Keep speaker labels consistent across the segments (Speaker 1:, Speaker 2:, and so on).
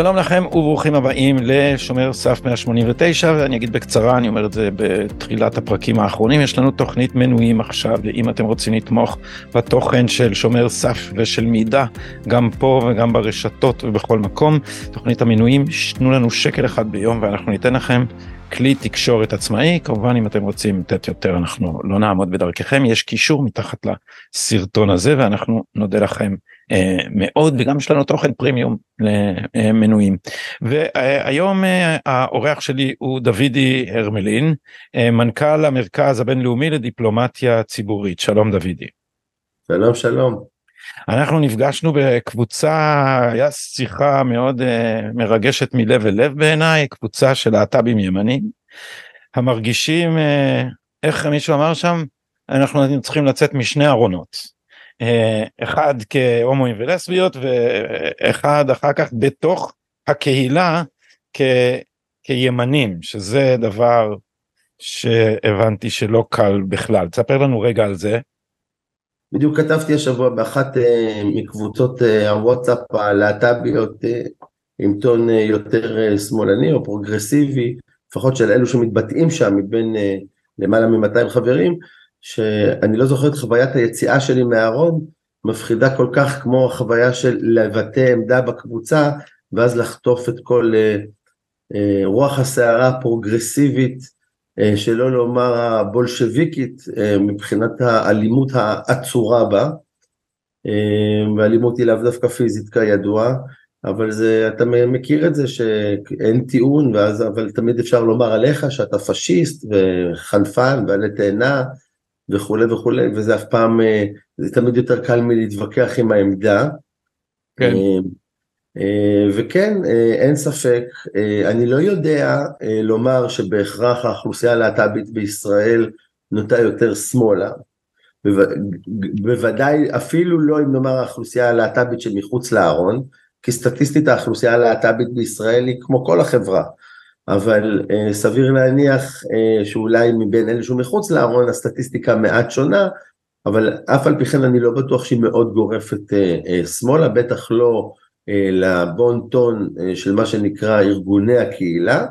Speaker 1: שלום לכם וברוכים הבאים לשומר סף 189 ואני אגיד בקצרה אני אומר את זה בתחילת הפרקים האחרונים יש לנו תוכנית מנויים עכשיו ואם אתם רוצים לתמוך בתוכן של שומר סף ושל מידע גם פה וגם ברשתות ובכל מקום תוכנית המנויים תנו לנו שקל אחד ביום ואנחנו ניתן לכם כלי תקשורת עצמאי. כמובן אם אתם רוצים לתת יותר אנחנו לא נעמוד בדרככם. יש קישור מתחת לסרטון הזה ואנחנו נודה לכם מאוד וגם יש לנו תוכן פרימיום למנויים. והיום אה, האורח שלי הוא דוידי הרמלין אה, מנכ"ל המרכז הבינלאומי לדיפלומטיה ציבורית. שלום דוידי.
Speaker 2: שלום שלום.
Speaker 1: אנחנו נפגשנו בקבוצה היה שיחה מאוד מרגשת מלב אל לב בעיניי קבוצה של להט"בים ימנים. המרגישים איך מישהו אמר שם? אנחנו צריכים לצאת משני ארונות אחד כהומואים ולסביות ואחד אחר כך בתוך הקהילה כ, כימנים שזה דבר שהבנתי שלא קל בכלל תספר לנו רגע על זה.
Speaker 2: בדיוק כתבתי השבוע באחת uh, מקבוצות uh, הוואטסאפ הלהט"ביות עם טון יותר שמאלני או פרוגרסיבי, לפחות של אלו שמתבטאים שם מבין למעלה מ-200 חברים, שאני לא זוכר את חוויית היציאה שלי מהארון, מפחידה כל כך כמו החוויה של לבטא עמדה בקבוצה, ואז לחטוף את כל uh, uh, רוח הסערה הפרוגרסיבית אה, שלא לומר הבולשביקית אה, מבחינת האלימות העצורה בה, אה, ואלימות היא לאו דווקא פיזית כידוע, אבל זה, אתה מכיר את זה שאין טיעון, ואז, אבל תמיד אפשר לומר עליך שאתה פשיסט וחנפן ועלי תאנה וכולי וכולי, וזה אף פעם, זה תמיד יותר קל מלהתווכח עם העמדה. כן. אה, וכן, אה, אין ספק, אה, אני לא יודע לומר שבהכרח האוכלוסייה הלהט"בית בישראל נוטה יותר שמאלה. בוודאי, אפילו לא אם נאמר האוכלוסייה הלהט"בית שמחוץ לארון, כי סטטיסטית האוכלוסייה הלהט"בית בישראל היא כמו כל החברה, אבל סביר להניח שאולי מבין אלה שהוא מחוץ לארון הסטטיסטיקה מעט שונה, אבל אף על פי כן אני לא בטוח שהיא מאוד גורפת שמאלה, בטח לא אה, לבון טון אה, של מה שנקרא ארגוני הקהילה,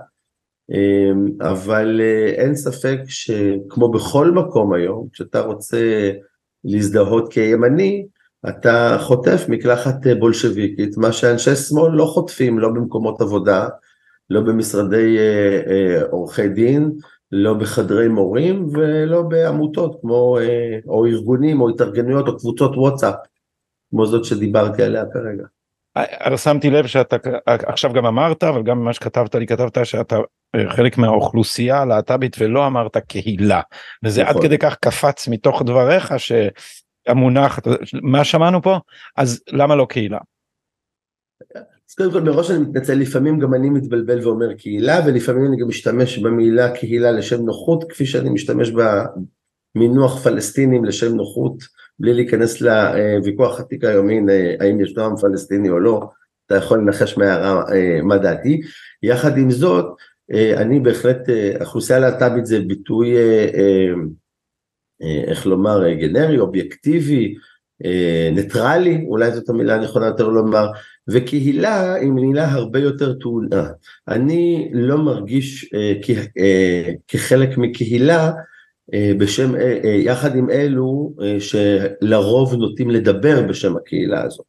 Speaker 2: אה, אבל אין ספק שכמו בכל מקום היום, כשאתה רוצה להזדהות כימני, אתה חוטף מקלחת בולשביקית, מה שאנשי שמאל לא חוטפים, לא במקומות עבודה, לא במשרדי עורכי דין, לא בחדרי מורים ולא בעמותות כמו, או ארגונים או התארגנויות או קבוצות וואטסאפ, כמו זאת שדיברתי עליה כרגע.
Speaker 1: שמתי לב שאתה עכשיו גם אמרת אבל גם מה שכתבת לי כתבת שאתה אה, חלק מהאוכלוסייה הלהט"בית ולא אמרת קהילה וזה נכון. עד כדי כך קפץ מתוך דבריך שהמונח מה שמענו פה אז למה לא קהילה.
Speaker 2: אז קודם כל מראש אני מתנצל לפעמים גם אני מתבלבל ואומר קהילה ולפעמים אני גם משתמש במילה קהילה לשם נוחות כפי שאני משתמש במינוח פלסטינים לשם נוחות בלי להיכנס לוויכוח עתיק היומין האם יש עם פלסטיני או לא, אתה יכול לנחש מהערה אה, מה דעתי. יחד עם זאת, אה, אני בהחלט, אוכלוסייה להט"בית זה ביטוי, אה, איך לומר, גנרי, אובייקטיבי, ניטרלי, אולי זאת המילה הנכונה יותר לומר, וקהילה היא מילה הרבה יותר טעונה. אני לא מרגיש כחלק מקהילה אה, בשם, אה, אה, יחד עם אלו שלרוב נוטים לדבר בשם הקהילה הזאת.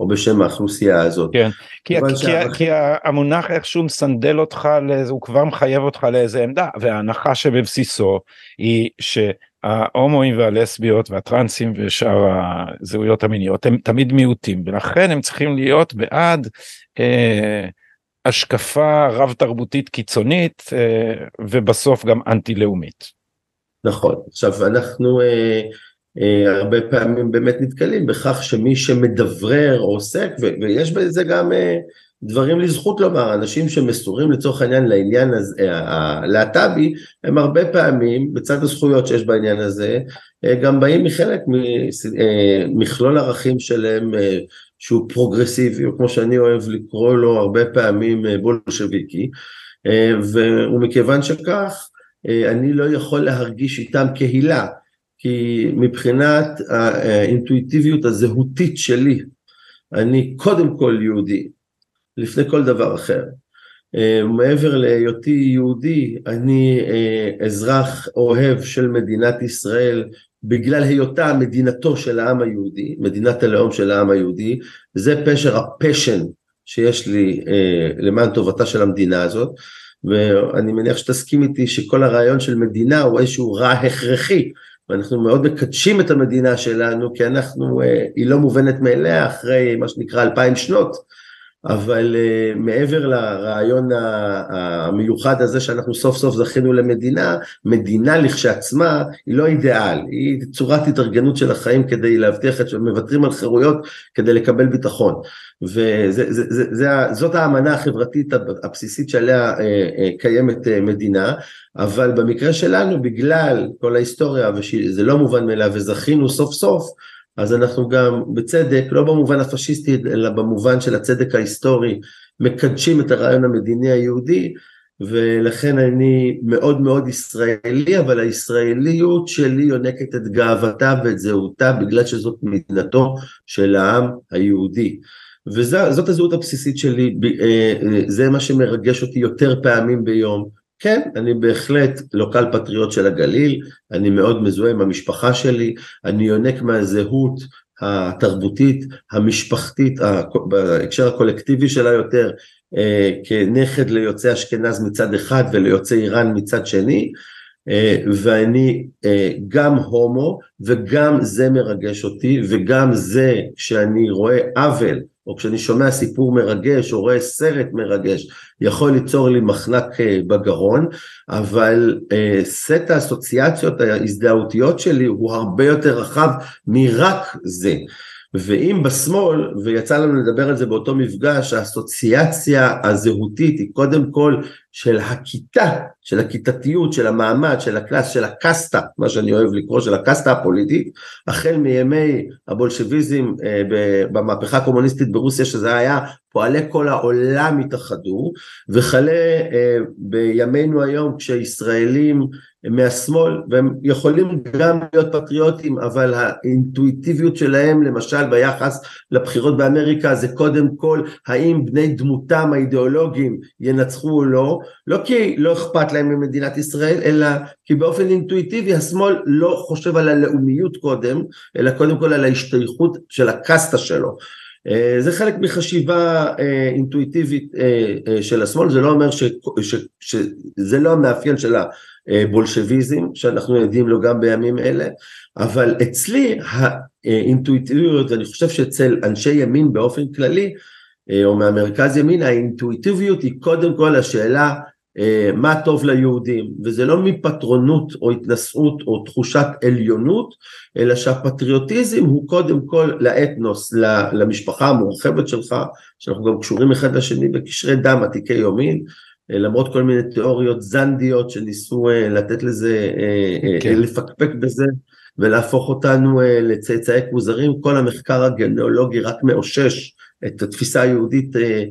Speaker 2: או בשם האוכלוסייה הזאת.
Speaker 1: כן, כי, כי, שה... כי המונח איכשהו מסנדל אותך, לאיזה, הוא כבר מחייב אותך לאיזה עמדה, וההנחה שבבסיסו היא שההומואים והלסביות והטרנסים ושאר הזהויות המיניות הם תמיד מיעוטים, ולכן הם צריכים להיות בעד אה, השקפה רב תרבותית קיצונית אה, ובסוף גם אנטי לאומית.
Speaker 2: נכון, עכשיו אנחנו אה, אה, הרבה פעמים באמת נתקלים בכך שמי שמדברר או עוסק, ו- ויש בזה גם אה, דברים לזכות לומר, אנשים שמסורים לצורך העניין לעניין אה, הלהט"בי, הם הרבה פעמים, בצד הזכויות שיש בעניין הזה, אה, גם באים מחלק ממכלול אה, ערכים שלהם אה, שהוא פרוגרסיבי, או כמו שאני אוהב לקרוא לו הרבה פעמים אה, בולשביקי, אה, ומכיוון שכך, אה, אני לא יכול להרגיש איתם קהילה, כי מבחינת האינטואיטיביות הזהותית שלי, אני קודם כל יהודי, לפני כל דבר אחר. מעבר להיותי יהודי, אני אזרח אוהב של מדינת ישראל בגלל היותה מדינתו של העם היהודי, מדינת הלאום של העם היהודי, זה פשר הפשן שיש לי למען טובתה של המדינה הזאת, ואני מניח שתסכים איתי שכל הרעיון של מדינה הוא איזשהו רע הכרחי, ואנחנו מאוד מקדשים את המדינה שלנו כי אנחנו, היא לא מובנת מאליה אחרי מה שנקרא אלפיים שנות, אבל uh, מעבר לרעיון המיוחד הזה שאנחנו סוף סוף זכינו למדינה, מדינה לכשעצמה היא לא אידיאל, היא צורת התארגנות של החיים כדי להבטיח את שמוותרים על חירויות כדי לקבל ביטחון. וזאת האמנה החברתית הבסיסית שעליה uh, uh, קיימת מדינה, אבל במקרה שלנו בגלל כל ההיסטוריה וזה לא מובן מאליו וזכינו סוף סוף אז אנחנו גם בצדק, לא במובן הפשיסטי, אלא במובן של הצדק ההיסטורי, מקדשים את הרעיון המדיני היהודי, ולכן אני מאוד מאוד ישראלי, אבל הישראליות שלי יונקת את גאוותה ואת זהותה, בגלל שזאת מדינתו של העם היהודי. וזאת הזהות הבסיסית שלי, אה, אה, זה מה שמרגש אותי יותר פעמים ביום. כן, אני בהחלט לוקל פטריוט של הגליל, אני מאוד מזוהה עם המשפחה שלי, אני יונק מהזהות התרבותית, המשפחתית, בהקשר הקולקטיבי שלה יותר, אה, כנכד ליוצאי אשכנז מצד אחד וליוצאי איראן מצד שני, אה, ואני אה, גם הומו וגם זה מרגש אותי וגם זה שאני רואה עוול או כשאני שומע סיפור מרגש או רואה סרט מרגש, יכול ליצור לי מחנק אה, בגרון, אבל אה, סט האסוציאציות ההזדהותיות שלי הוא הרבה יותר רחב מרק זה. ואם בשמאל, ויצא לנו לדבר על זה באותו מפגש, האסוציאציה הזהותית היא קודם כל של הכיתה, של הכיתתיות, של המעמד, של הקלאס, של הקסטה, מה שאני אוהב לקרוא, של הקסטה הפוליטית, החל מימי הבולשביזם אה, במהפכה הקומוניסטית ברוסיה, שזה היה פועלי כל העולם התאחדו, וכלה אה, בימינו היום כשישראלים מהשמאל, והם יכולים גם להיות פטריוטים, אבל האינטואיטיביות שלהם, למשל ביחס לבחירות באמריקה, זה קודם כל האם בני דמותם האידיאולוגיים ינצחו או לא, לא כי לא אכפת להם ממדינת ישראל, אלא כי באופן אינטואיטיבי השמאל לא חושב על הלאומיות קודם, אלא קודם כל על ההשתייכות של הקסטה שלו. אה, זה חלק מחשיבה אה, אינטואיטיבית אה, של השמאל, זה לא אומר ש, ש, שזה לא המאפיין של הבולשביזם, שאנחנו יודעים לו גם בימים אלה, אבל אצלי האינטואיטיביות, ואני חושב שאצל אנשי ימין באופן כללי, או מהמרכז ימין, האינטואיטיביות היא קודם כל השאלה אה, מה טוב ליהודים, וזה לא מפטרונות או התנשאות או תחושת עליונות, אלא שהפטריוטיזם הוא קודם כל לאתנוס, למשפחה המורחבת שלך, שאנחנו גם קשורים אחד לשני בקשרי דם עתיקי יומין, אה, למרות כל מיני תיאוריות זנדיות שניסו אה, לתת לזה, כן. לפקפק בזה ולהפוך אותנו לצאצאי כוזרים, כל המחקר הגנאולוגי רק מאושש את התפיסה היהודית אה,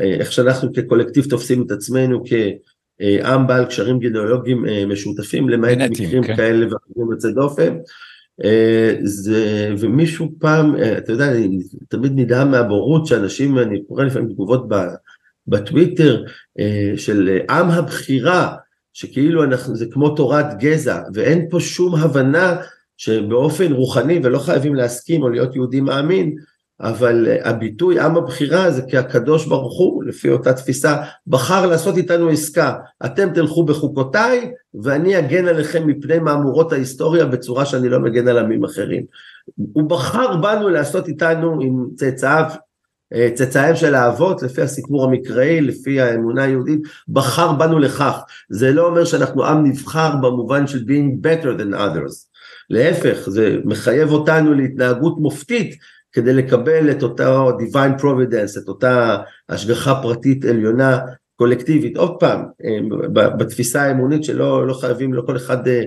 Speaker 2: אה, איך שאנחנו כקולקטיב תופסים את עצמנו כעם בעל קשרים גנאולוגיים אה, משותפים, למעט גנטים, מקרים כן. כאלה ואחרים יוצא דופן. זה, ומישהו פעם, אתה יודע, אני תמיד נדהם מהבורות שאנשים, אני קורא לפעמים תגובות בטוויטר של עם הבחירה, שכאילו אנחנו, זה כמו תורת גזע, ואין פה שום הבנה שבאופן רוחני, ולא חייבים להסכים או להיות יהודי מאמין, אבל אה, הביטוי עם הבחירה זה כי הקדוש ברוך הוא, לפי אותה תפיסה, בחר לעשות איתנו עסקה. אתם תלכו בחוקותיי ואני אגן עליכם מפני מהמורות ההיסטוריה בצורה שאני לא מגן על עמים אחרים. הוא בחר בנו לעשות איתנו עם צאצאיו, אה, צאצאיהם של האבות, לפי הסיפור המקראי, לפי האמונה היהודית, בחר בנו לכך. זה לא אומר שאנחנו עם נבחר במובן של being better than others. להפך, זה מחייב אותנו להתנהגות מופתית כדי לקבל את אותה divine providence, את אותה השגחה פרטית עליונה קולקטיבית. עוד פעם, אה, בתפיסה האמונית שלא לא חייבים, לא כל אחד אה,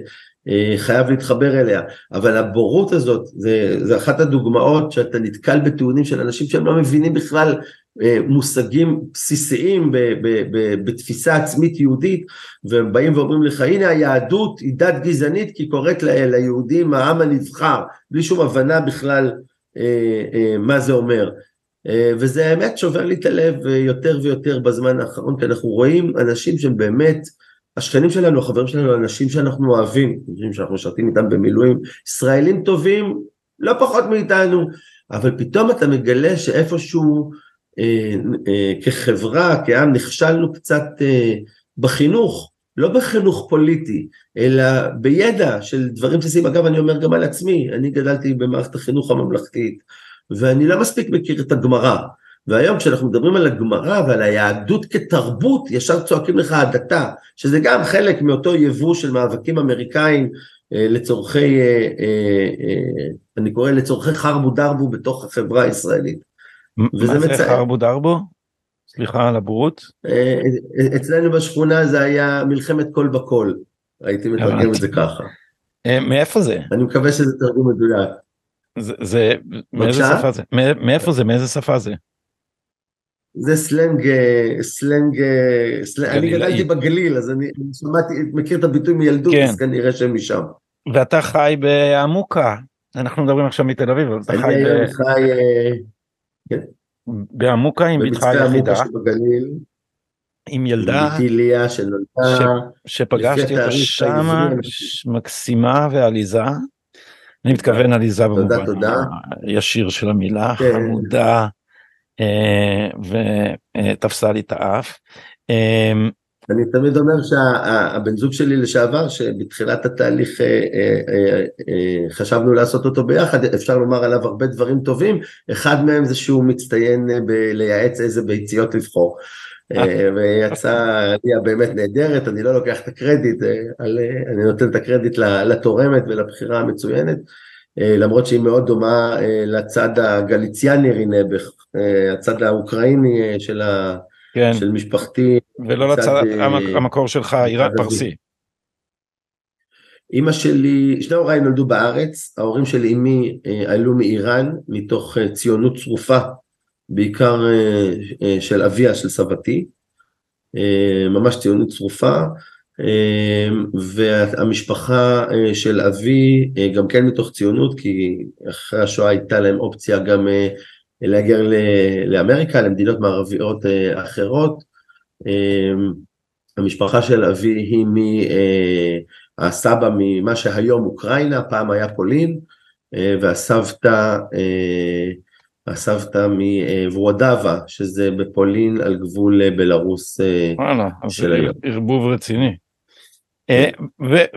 Speaker 2: אה, חייב להתחבר אליה, אבל הבורות הזאת זה, זה אחת הדוגמאות שאתה נתקל בטיעונים של אנשים שהם לא מבינים בכלל מושגים בסיסיים ב, ב, ב, בתפיסה עצמית יהודית והם באים ואומרים לך הנה היהדות היא דת גזענית כי קוראת ליהודים העם הנבחר בלי שום הבנה בכלל מה זה אומר. וזה האמת שובר לי את הלב יותר ויותר בזמן האחרון, כי אנחנו רואים אנשים שהם באמת, השכנים שלנו, החברים שלנו, אנשים שאנחנו אוהבים, אנשים שאנחנו משרתים איתם במילואים, ישראלים טובים, לא פחות מאיתנו, אבל פתאום אתה מגלה שאיפשהו אה, אה, כחברה, כעם, נכשלנו קצת אה, בחינוך, לא בחינוך פוליטי, אלא בידע של דברים בסיסיים. אגב, אני אומר גם על עצמי, אני גדלתי במערכת החינוך הממלכתית, ואני לא מספיק מכיר את הגמרא. והיום כשאנחנו מדברים על הגמרא ועל היהדות כתרבות, ישר צועקים לך הדתה, שזה גם חלק מאותו יבוא של מאבקים אמריקאים אה, לצורכי, אה, אה, אני קורא לצורכי חרבו דרבו בתוך החברה הישראלית.
Speaker 1: מה זה חרבו דרבו? סליחה על הבורות.
Speaker 2: אצלנו בשכונה זה היה מלחמת קול בקול, הייתי מתרגם את זה ככה.
Speaker 1: מאיפה זה?
Speaker 2: אני מקווה שזה תרגום מדויק.
Speaker 1: זה, זה מאיזה שפה זה? מאיפה זה? מאיזה שפה זה?
Speaker 2: זה סלנג, סלנג, סלנג אני גדלתי בגליל אז אני שמעתי, מכיר את הביטוי מילדות כן. אז כנראה שהם משם.
Speaker 1: ואתה חי בעמוקה, אנחנו מדברים עכשיו מתל אביב, אבל אתה
Speaker 2: חי ב... חי... אה, כן.
Speaker 1: בעמוקה עם בתך היחידה. עם ילדה. שפגשתי אותה שמה מקסימה ועליזה אני מתכוון עליזה במובן הישיר של המילה כן. חמודה אה, ותפסה לי את האף. אה,
Speaker 2: אני תמיד אומר שהבן זוג שלי לשעבר שבתחילת התהליך אה, חשבנו לעשות אותו ביחד אפשר לומר עליו הרבה דברים טובים אחד מהם זה שהוא מצטיין בלייעץ איזה ביציות לבחור ויצא עלייה באמת נהדרת אני לא לוקח את הקרדיט אני נותן את הקרדיט לתורמת ולבחירה המצוינת אה, למרות שהיא מאוד דומה אה, לצד הגליציאני רינבך, אה, הצד האוקראיני של, ה... כן. של משפחתי.
Speaker 1: ולא לצד המקור שלך, איראן פרסי.
Speaker 2: אימא שלי, שני הוריי נולדו בארץ, ההורים של אמי עלו מאיראן מתוך ציונות צרופה, בעיקר של אביה, של סבתי, ממש ציונות צרופה. והמשפחה אה, של אבי אה, גם כן מתוך ציונות כי אחרי השואה הייתה להם אופציה גם אה, להגר לאמריקה למדינות מערביות אחרות המשפחה של אבי היא מהסבא ממה שהיום אוקראינה פעם היה פולין והסבתא הסבתא מוורודבה שזה בפולין על גבול בלרוס
Speaker 1: של היום. ערבוב רציני. אה,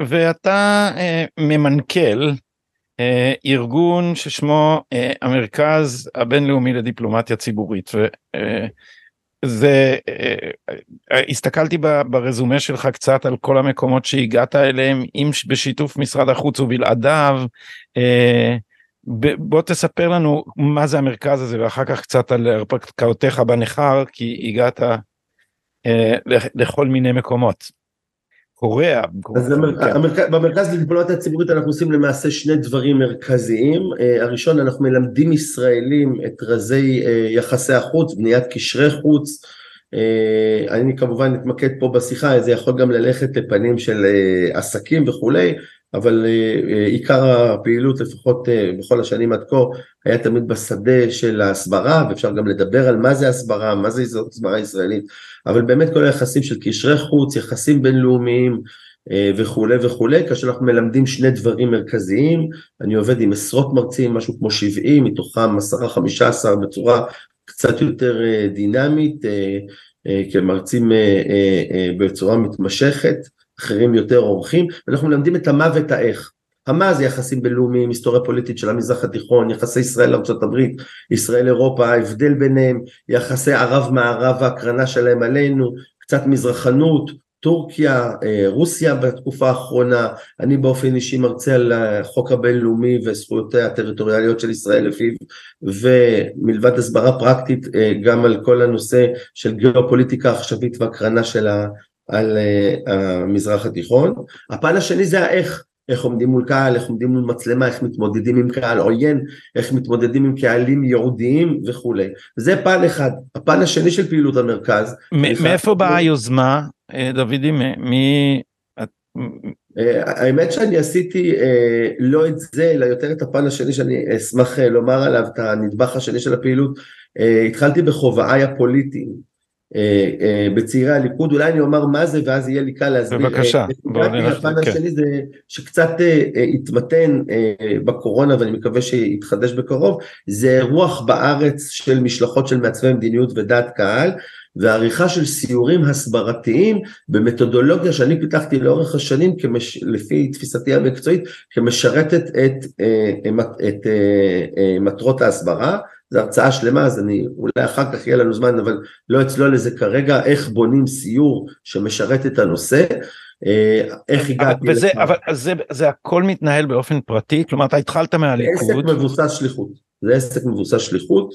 Speaker 1: ואתה אה, ממנכ"ל אה, ארגון ששמו המרכז הבינלאומי לדיפלומטיה ציבורית. זה הסתכלתי ברזומה שלך קצת על כל המקומות שהגעת אליהם אם בשיתוף משרד החוץ ובלעדיו בוא תספר לנו מה זה המרכז הזה ואחר כך קצת על הרפתקאותיך בניכר כי הגעת לכל מיני מקומות. קוריאה.
Speaker 2: אז כן. במרכז לדיפלומטיה הציבורית אנחנו עושים למעשה שני דברים מרכזיים. אה, הראשון אנחנו מלמדים ישראלים את רזי אה, יחסי החוץ, בניית קשרי חוץ. אה, אני כמובן אתמקד פה בשיחה, זה יכול גם ללכת לפנים של עסקים וכולי, אבל עיקר הפעילות לפחות בכל השנים עד כה היה תמיד בשדה של ההסברה ואפשר גם לדבר על מה זה הסברה, מה זה הסברה ישראלית. אבל באמת כל היחסים של קשרי חוץ, יחסים בינלאומיים אה, וכולי וכולי, כאשר אנחנו מלמדים שני דברים מרכזיים, אני עובד עם עשרות מרצים, משהו כמו 70, מתוכם 10-15 בצורה קצת יותר אה, דינמית, אה, כמרצים בצורה מתמשכת, אחרים יותר אורחים, ואנחנו מלמדים את המה ואת האיך. המה זה יחסים בינלאומיים, היסטוריה פוליטית של המזרח התיכון, יחסי ישראל לארה"ב, ישראל אירופה, ההבדל ביניהם, יחסי ערב מערב והקרנה שלהם עלינו, קצת מזרחנות, טורקיה, אה, רוסיה בתקופה האחרונה, אני באופן אישי מרצה על החוק הבינלאומי וזכויותיה הטריטוריאליות של ישראל לפיו, ומלבד הסברה פרקטית אה, גם על כל הנושא של גיאופוליטיקה עכשווית והקרנה שלה על אה, המזרח התיכון. הפן השני זה האיך, איך עומדים מול קהל, איך עומדים מול מצלמה, איך מתמודדים עם קהל עוין, איך מתמודדים עם קהלים ייעודיים וכולי. זה פן אחד. הפן השני של פעילות המרכז.
Speaker 1: מאיפה באה היוזמה, אה, דודי? מי...
Speaker 2: אה, האמת שאני עשיתי לא את זה, אלא יותר את הפן השני שאני אשמח לומר עליו, את הנדבך השני של הפעילות. התחלתי בכובעיי הפוליטיים. אה, אה, בצעירי הליכוד, אולי אני אומר מה זה ואז יהיה לי קל להסביר.
Speaker 1: בבקשה.
Speaker 2: הפן. השני זה שקצת אה, התמתן בקורונה ואני מקווה שיתחדש בקרוב, זה רוח בארץ של משלחות של מעצבי מדיניות ודעת קהל ועריכה של סיורים הסברתיים במתודולוגיה שאני פיתחתי לאורך השנים כמש, לפי תפיסתי המקצועית כמשרתת את, את, את, את מטרות ההסברה. זו הרצאה שלמה אז אני אולי אחר כך יהיה לנו זמן אבל לא אצלול לזה כרגע איך בונים סיור שמשרת את הנושא. אה, איך הגעתי
Speaker 1: וזה, לך. אבל זה, זה הכל מתנהל באופן פרטי כלומר אתה התחלת מהליכוד.
Speaker 2: זה עסק מבוסס שליחות זה עסק מבוסס שליחות.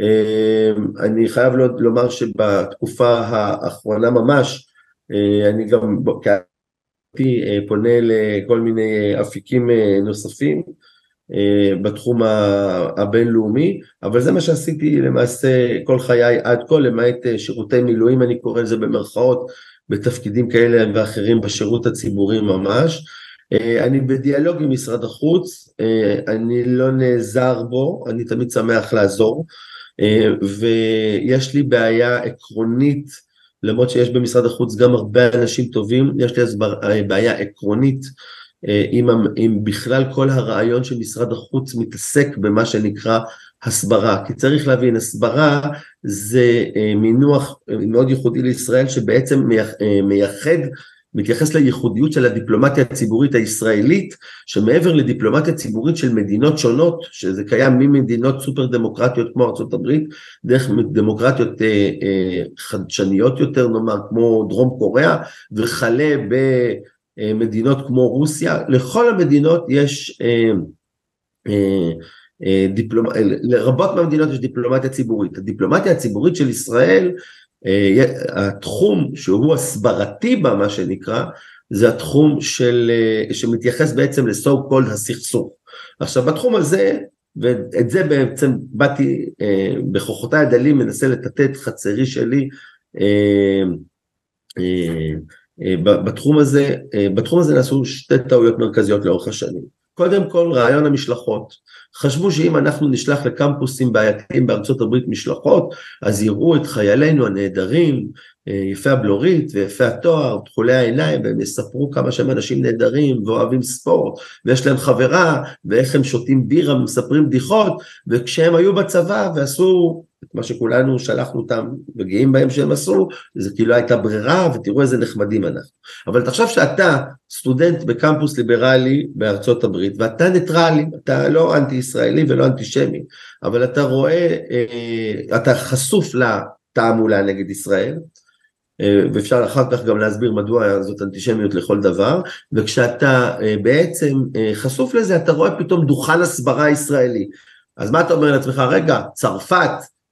Speaker 2: אה, אני חייב לומר שבתקופה האחרונה ממש אה, אני גם פונה לכל מיני אפיקים נוספים. אה, בתחום הבינלאומי, אבל זה מה שעשיתי למעשה כל חיי עד כה, למעט אה, שירותי מילואים, אני קורא לזה במרכאות, בתפקידים כאלה ואחרים בשירות הציבורי ממש. אה, אני בדיאלוג עם משרד החוץ, אני לא נעזר בו, אני תמיד שמח לעזור, ויש לי בעיה עקרונית, למרות שיש במשרד החוץ גם הרבה אנשים טובים, יש לי בעיה עקרונית אם, אם בכלל כל הרעיון של משרד החוץ מתעסק במה שנקרא הסברה, כי צריך להבין, הסברה זה אה, מינוח מאוד ייחודי לישראל שבעצם אה, מייחד, מתייחס לייחודיות של הדיפלומטיה הציבורית הישראלית, שמעבר לדיפלומטיה ציבורית של מדינות שונות, שזה קיים ממדינות סופר דמוקרטיות כמו ארה"ב, דרך דמוקרטיות אה, חדשניות יותר נאמר, כמו דרום קוריאה, וכלה ב... אה, מדינות כמו רוסיה, לכל המדינות יש, אה, אה. לרבות מהמדינות יש דיפלומטיה ציבורית. הדיפלומטיה הציבורית של ישראל, התחום שהוא הסברתי בה מה שנקרא, זה התחום של, שמתייחס בעצם ל-so called הסכסוך. עכשיו בתחום הזה, ואת זה בעצם באתי בכוחותיי הדלים מנסה את חצרי שלי בתחום הזה, אה, בתחום הזה נעשו שתי טעויות מרכזיות לאורך השנים. קודם כל רעיון המשלחות. חשבו שאם אנחנו נשלח לקמפוסים בעייתיים בארצות הברית משלחות, אז יראו את חיילינו הנהדרים, אה, יפי הבלורית ויפי התואר, תכולי העיניים, והם יספרו כמה שהם אנשים נהדרים ואוהבים ספורט, ויש להם חברה, ואיך הם שותים בירה ומספרים בדיחות, וכשהם היו בצבא ועשו את מה שכולנו שלחנו אותם וגאים בהם שהם עשו, זה כאילו הייתה ברירה ותראו איזה נחמדים אנחנו. אבל תחשוב שאתה סטודנט בקמפוס ליברלי בארצות הברית ואתה ניטרלי, אתה לא אנטי ישראלי ולא אנטישמי, אבל אתה רואה, אה, אתה חשוף לתעמולה נגד ישראל, אה, ואפשר אחר כך גם להסביר מדוע זאת אנטישמיות לכל דבר, וכשאתה אה, בעצם חשוף לזה אתה רואה פתאום דוכן הסברה ישראלי. אז מה אתה אומר לעצמך, רגע, צרפת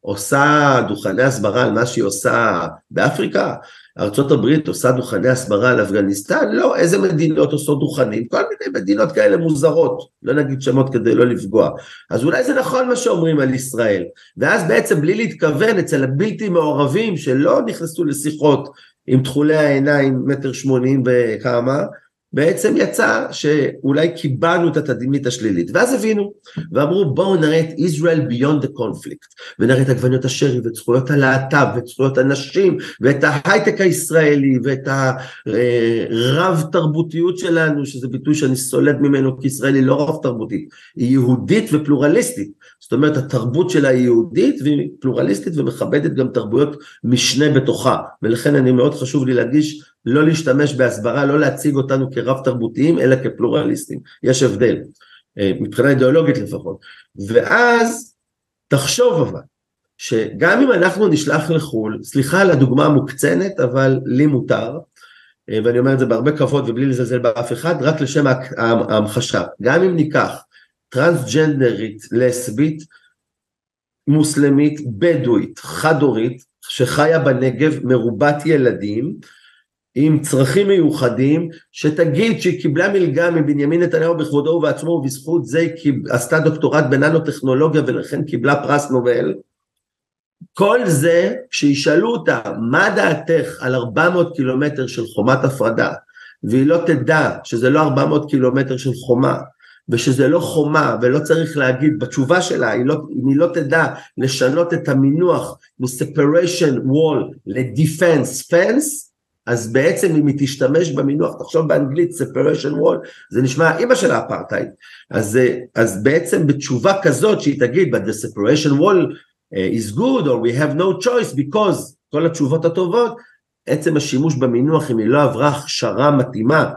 Speaker 2: עושה דוכני הסברה על מה שהיא עושה באפריקה? ארה"ב עושה דוכני הסברה על אפגניסטן? לא, איזה מדינות עושות דוכנים? כל מיני מדינות כאלה מוזרות, לא נגיד שמות כדי לא לפגוע. אז אולי זה נכון מה שאומרים על ישראל. ואז בעצם בלי להתכוון אצל הבלתי מעורבים שלא נכנסו לשיחות עם תכולי העיניים מטר שמונים וכמה, בעצם יצא שאולי קיבלנו את התדמית השלילית, ואז הבינו, ואמרו בואו נראה את beyond the conflict, ונראה את עגבניות השרי, ואת זכויות הלהט"ב, ואת זכויות הנשים, ואת ההייטק הישראלי, ואת הרב תרבותיות שלנו, שזה ביטוי שאני סולד ממנו, כי ישראל היא לא רב תרבותית, היא יהודית ופלורליסטית, זאת אומרת התרבות שלה היא יהודית והיא פלורליסטית ומכבדת גם תרבויות משנה בתוכה, ולכן אני מאוד חשוב לי להדגיש לא להשתמש בהסברה, לא להציג אותנו כרב תרבותיים, אלא כפלורליסטים. יש הבדל, אה, מבחינה אידיאולוגית לפחות. ואז תחשוב אבל, שגם אם אנחנו נשלח לחו"ל, סליחה על הדוגמה המוקצנת, אבל לי מותר, אה, ואני אומר את זה בהרבה כבוד ובלי לזלזל באף אחד, רק לשם ההמחשה. גם אם ניקח טרנסג'נדרית, לסבית, מוסלמית, בדואית, חד-הורית, שחיה בנגב, מרובת ילדים, עם צרכים מיוחדים, שתגיד שהיא קיבלה מלגה מבנימין נתניהו בכבודו ובעצמו ובזכות זה היא עשתה דוקטורט בננו-טכנולוגיה ולכן קיבלה פרס נובל. כל זה, כשישאלו אותה, מה דעתך על 400 קילומטר של חומת הפרדה, והיא לא תדע שזה לא 400 קילומטר של חומה, ושזה לא חומה ולא צריך להגיד בתשובה שלה, היא לא, אם היא לא תדע לשנות את המינוח מ-separation wall ל-defense fence, אז בעצם אם היא תשתמש במינוח, תחשוב באנגלית separation wall, זה נשמע אימא של האפרטהייד, אז, אז בעצם בתשובה כזאת שהיא תגיד, but the separation wall is good or we have no choice because כל התשובות הטובות, עצם השימוש במינוח אם היא לא עברה הכשרה מתאימה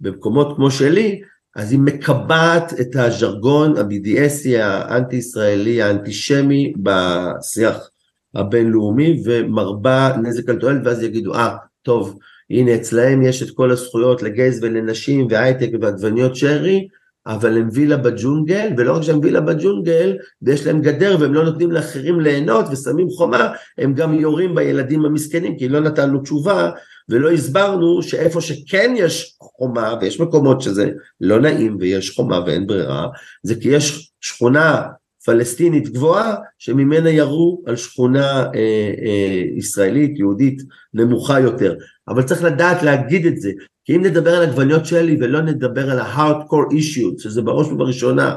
Speaker 2: במקומות כמו שלי, אז היא מקבעת את הז'רגון ה-BDSי האנטי-ישראלי האנטישמי בשיח הבינלאומי ומרבה נזק על תועלת ואז יגידו אה ah, טוב הנה אצלהם יש את כל הזכויות לגייז ולנשים והייטק ועגבניות שרי אבל הם וילה בג'ונגל, ולא רק שהם וילה בג'ונגל, ויש להם גדר והם לא נותנים לאחרים ליהנות ושמים חומה, הם גם יורים בילדים המסכנים, כי לא נתנו תשובה, ולא הסברנו שאיפה שכן יש חומה, ויש מקומות שזה לא נעים ויש חומה ואין ברירה, זה כי יש שכונה פלסטינית גבוהה, שממנה ירו על שכונה אה, אה, ישראלית, יהודית, נמוכה יותר. אבל צריך לדעת להגיד את זה, כי אם נדבר על עגבניות שלי ולא נדבר על ה-hardcore issues, שזה בראש ובראשונה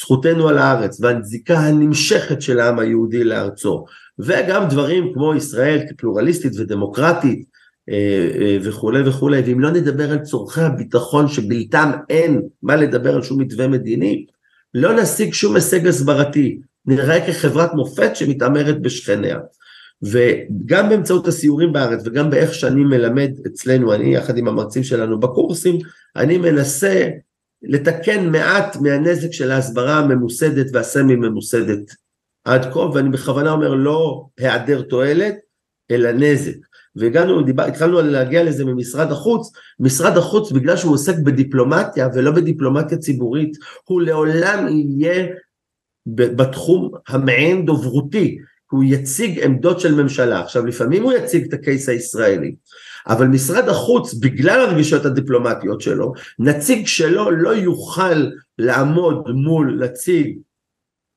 Speaker 2: זכותנו על הארץ והזיקה הנמשכת של העם היהודי לארצו, וגם דברים כמו ישראל כפלורליסטית ודמוקרטית אה, אה, וכולי וכולי, ואם לא נדבר על צורכי הביטחון שבלתם אין מה לדבר על שום מתווה מדיני, לא נשיג שום הישג הסברתי, נראה כחברת מופת שמתעמרת בשכניה. וגם באמצעות הסיורים בארץ וגם באיך שאני מלמד אצלנו, אני יחד עם המרצים שלנו בקורסים, אני מנסה לתקן מעט מהנזק של ההסברה הממוסדת והסמי ממוסדת עד כה, ואני בכוונה אומר לא היעדר תועלת, אלא נזק. והגענו, דיבר, התחלנו להגיע לזה ממשרד החוץ, משרד החוץ בגלל שהוא עוסק בדיפלומטיה ולא בדיפלומטיה ציבורית, הוא לעולם יהיה בתחום המעין דוברותי, הוא יציג עמדות של ממשלה. עכשיו לפעמים הוא יציג את הקייס הישראלי, אבל משרד החוץ בגלל הרגישות הדיפלומטיות שלו, נציג שלו לא יוכל לעמוד מול נציג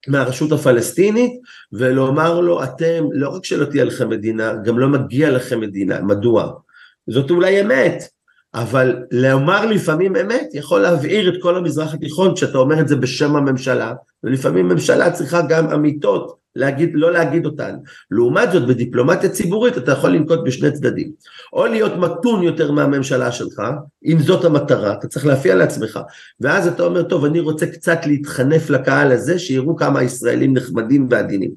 Speaker 2: מהרשות הפלסטינית ולומר לו אתם לא רק שלא תהיה לכם מדינה גם לא מגיע לכם מדינה. מדוע? זאת אולי אמת אבל לומר לפעמים אמת יכול להבעיר את כל המזרח התיכון כשאתה אומר את זה בשם הממשלה ולפעמים ממשלה צריכה גם אמיתות להגיד, לא להגיד אותן. לעומת זאת בדיפלומטיה ציבורית אתה יכול לנקוט בשני צדדים. או להיות מתון יותר מהממשלה שלך, אם זאת המטרה, אתה צריך להפיע לעצמך. ואז אתה אומר, טוב, אני רוצה קצת להתחנף לקהל הזה, שיראו כמה הישראלים נחמדים ועדינים.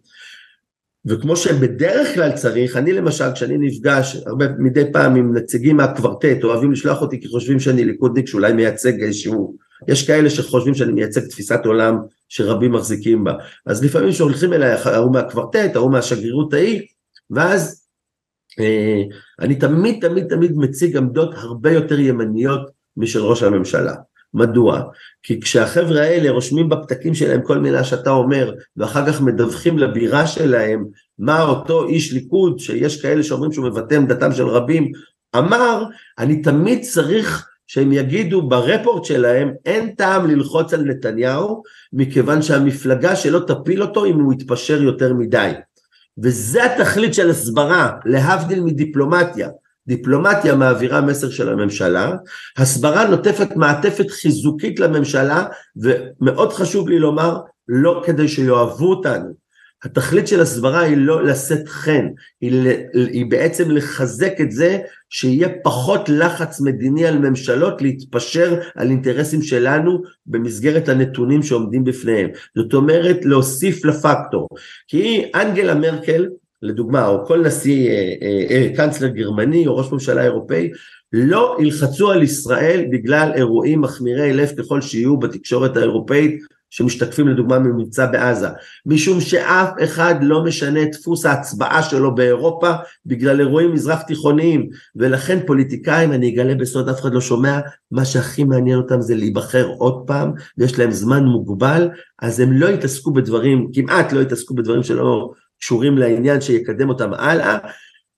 Speaker 2: וכמו שבדרך כלל צריך, אני למשל, כשאני נפגש הרבה מדי פעם עם נציגים מהקוורטט, אוהבים לשלוח אותי כי חושבים שאני ליכודניק שאולי מייצג איזשהו, יש כאלה שחושבים שאני מייצג תפיסת עולם שרבים מחזיקים בה. אז לפעמים שולחים אליי, ההוא מהקוורטט, ההוא מהשגרירות ההיא, ואז אה, אני תמיד תמיד תמיד מציג עמדות הרבה יותר ימניות משל ראש הממשלה. מדוע? כי כשהחבר'ה האלה רושמים בפתקים שלהם כל מילה שאתה אומר, ואחר כך מדווחים לבירה שלהם מה אותו איש ליכוד, שיש כאלה שאומרים שהוא מבטא עמדתם של רבים, אמר, אני תמיד צריך שהם יגידו ברפורט שלהם אין טעם ללחוץ על נתניהו מכיוון שהמפלגה שלו תפיל אותו אם הוא יתפשר יותר מדי. וזה התכלית של הסברה, להבדיל מדיפלומטיה. דיפלומטיה מעבירה מסר של הממשלה, הסברה נוטפת מעטפת חיזוקית לממשלה, ומאוד חשוב לי לומר, לא כדי שיאהבו אותנו, התכלית של הסברה היא לא לשאת חן, היא, היא בעצם לחזק את זה שיהיה פחות לחץ מדיני על ממשלות להתפשר על אינטרסים שלנו במסגרת הנתונים שעומדים בפניהם. זאת אומרת להוסיף לפקטור. כי אנגלה מרקל, לדוגמה, או כל נשיא, אה, אה, אה, קנצלר גרמני או ראש ממשלה אירופאי, לא ילחצו על ישראל בגלל אירועים מחמירי לב ככל שיהיו בתקשורת האירופאית שמשתקפים לדוגמה ממבצע בעזה, משום שאף אחד לא משנה את דפוס ההצבעה שלו באירופה בגלל אירועים מזרח תיכוניים, ולכן פוליטיקאים, אני אגלה בסוד, אף אחד לא שומע, מה שהכי מעניין אותם זה להיבחר עוד פעם, ויש להם זמן מוגבל, אז הם לא יתעסקו בדברים, כמעט לא יתעסקו בדברים שלא קשורים לעניין שיקדם אותם הלאה,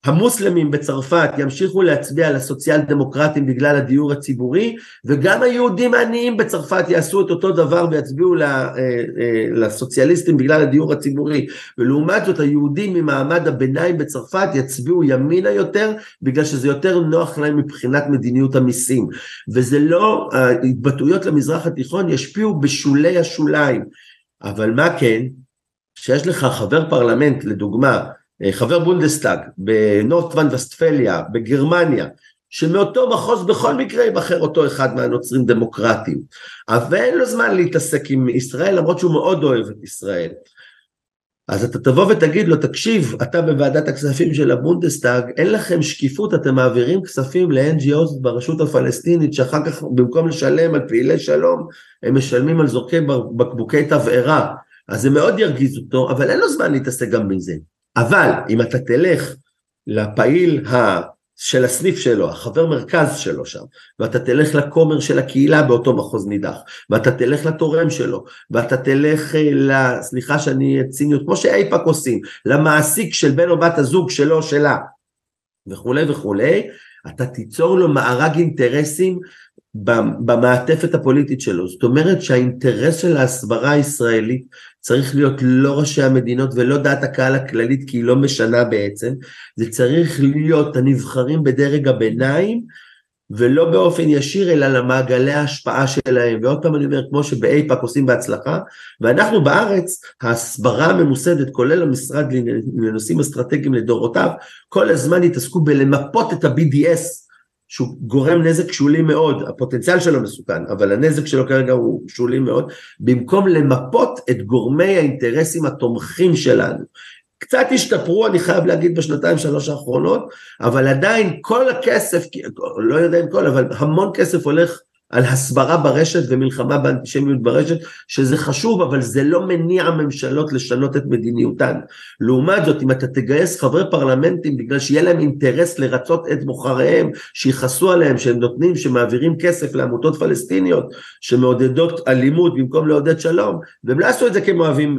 Speaker 2: המוסלמים בצרפת ימשיכו להצביע לסוציאל דמוקרטים בגלל הדיור הציבורי וגם היהודים העניים בצרפת יעשו את אותו דבר ויצביעו אה, אה, לסוציאליסטים בגלל הדיור הציבורי. ולעומת זאת היהודים ממעמד הביניים בצרפת יצביעו ימינה יותר בגלל שזה יותר נוח להם מבחינת מדיניות המיסים. וזה לא, ההתבטאויות למזרח התיכון ישפיעו בשולי השוליים. אבל מה כן, שיש לך חבר פרלמנט לדוגמה אה, חבר בונדסטאג בנורדריין וסטפליה, בגרמניה, שמאותו מחוז בכל מקרה ייבחר אותו אחד מהנוצרים דמוקרטיים. אבל אין לו זמן להתעסק עם ישראל למרות שהוא מאוד אוהב את ישראל. אז אתה תבוא ותגיד לו, תקשיב, אתה בוועדת הכספים של הבונדסטאג, אין לכם שקיפות, אתם מעבירים כספים ל-NGOs ברשות הפלסטינית, שאחר כך במקום לשלם על פעילי שלום, הם משלמים על זורקי בקבוקי תבערה. אז זה מאוד ירגיז אותו, אבל אין לו זמן להתעסק גם בזה. אבל אם אתה תלך לפעיל ה... של הסניף שלו, החבר מרכז שלו שם, ואתה תלך לכומר של הקהילה באותו מחוז נידח, ואתה תלך לתורם שלו, ואתה תלך אה, סליחה שאני ציניות, כמו שאייפאק עושים, למעסיק של בן או בת הזוג שלו, שלה, וכולי וכולי, אתה תיצור לו מארג אינטרסים במעטפת הפוליטית שלו. זאת אומרת שהאינטרס של ההסברה הישראלית צריך להיות לא ראשי המדינות ולא דעת הקהל הכללית כי היא לא משנה בעצם, זה צריך להיות הנבחרים בדרג הביניים ולא באופן ישיר אלא למעגלי ההשפעה שלהם. ועוד פעם אני אומר כמו שבאייפאק עושים בהצלחה ואנחנו בארץ ההסברה הממוסדת כולל המשרד לנושאים אסטרטגיים לדורותיו כל הזמן התעסקו בלמפות את ה-BDS שהוא גורם נזק שולי מאוד, הפוטנציאל שלו מסוכן, אבל הנזק שלו כרגע הוא שולי מאוד, במקום למפות את גורמי האינטרסים התומכים שלנו. קצת השתפרו, אני חייב להגיד, בשנתיים שלוש האחרונות, אבל עדיין כל הכסף, לא יודע אם כל, אבל המון כסף הולך על הסברה ברשת ומלחמה באנטישמיות ברשת, שזה חשוב, אבל זה לא מניע ממשלות לשנות את מדיניותן. לעומת זאת, אם אתה תגייס חברי פרלמנטים בגלל שיהיה להם אינטרס לרצות את בוחריהם, שיכעסו עליהם, שהם נותנים, שמעבירים כסף לעמותות פלסטיניות, שמעודדות אלימות במקום לעודד שלום, והם לא עשו את זה כי הם אוהבים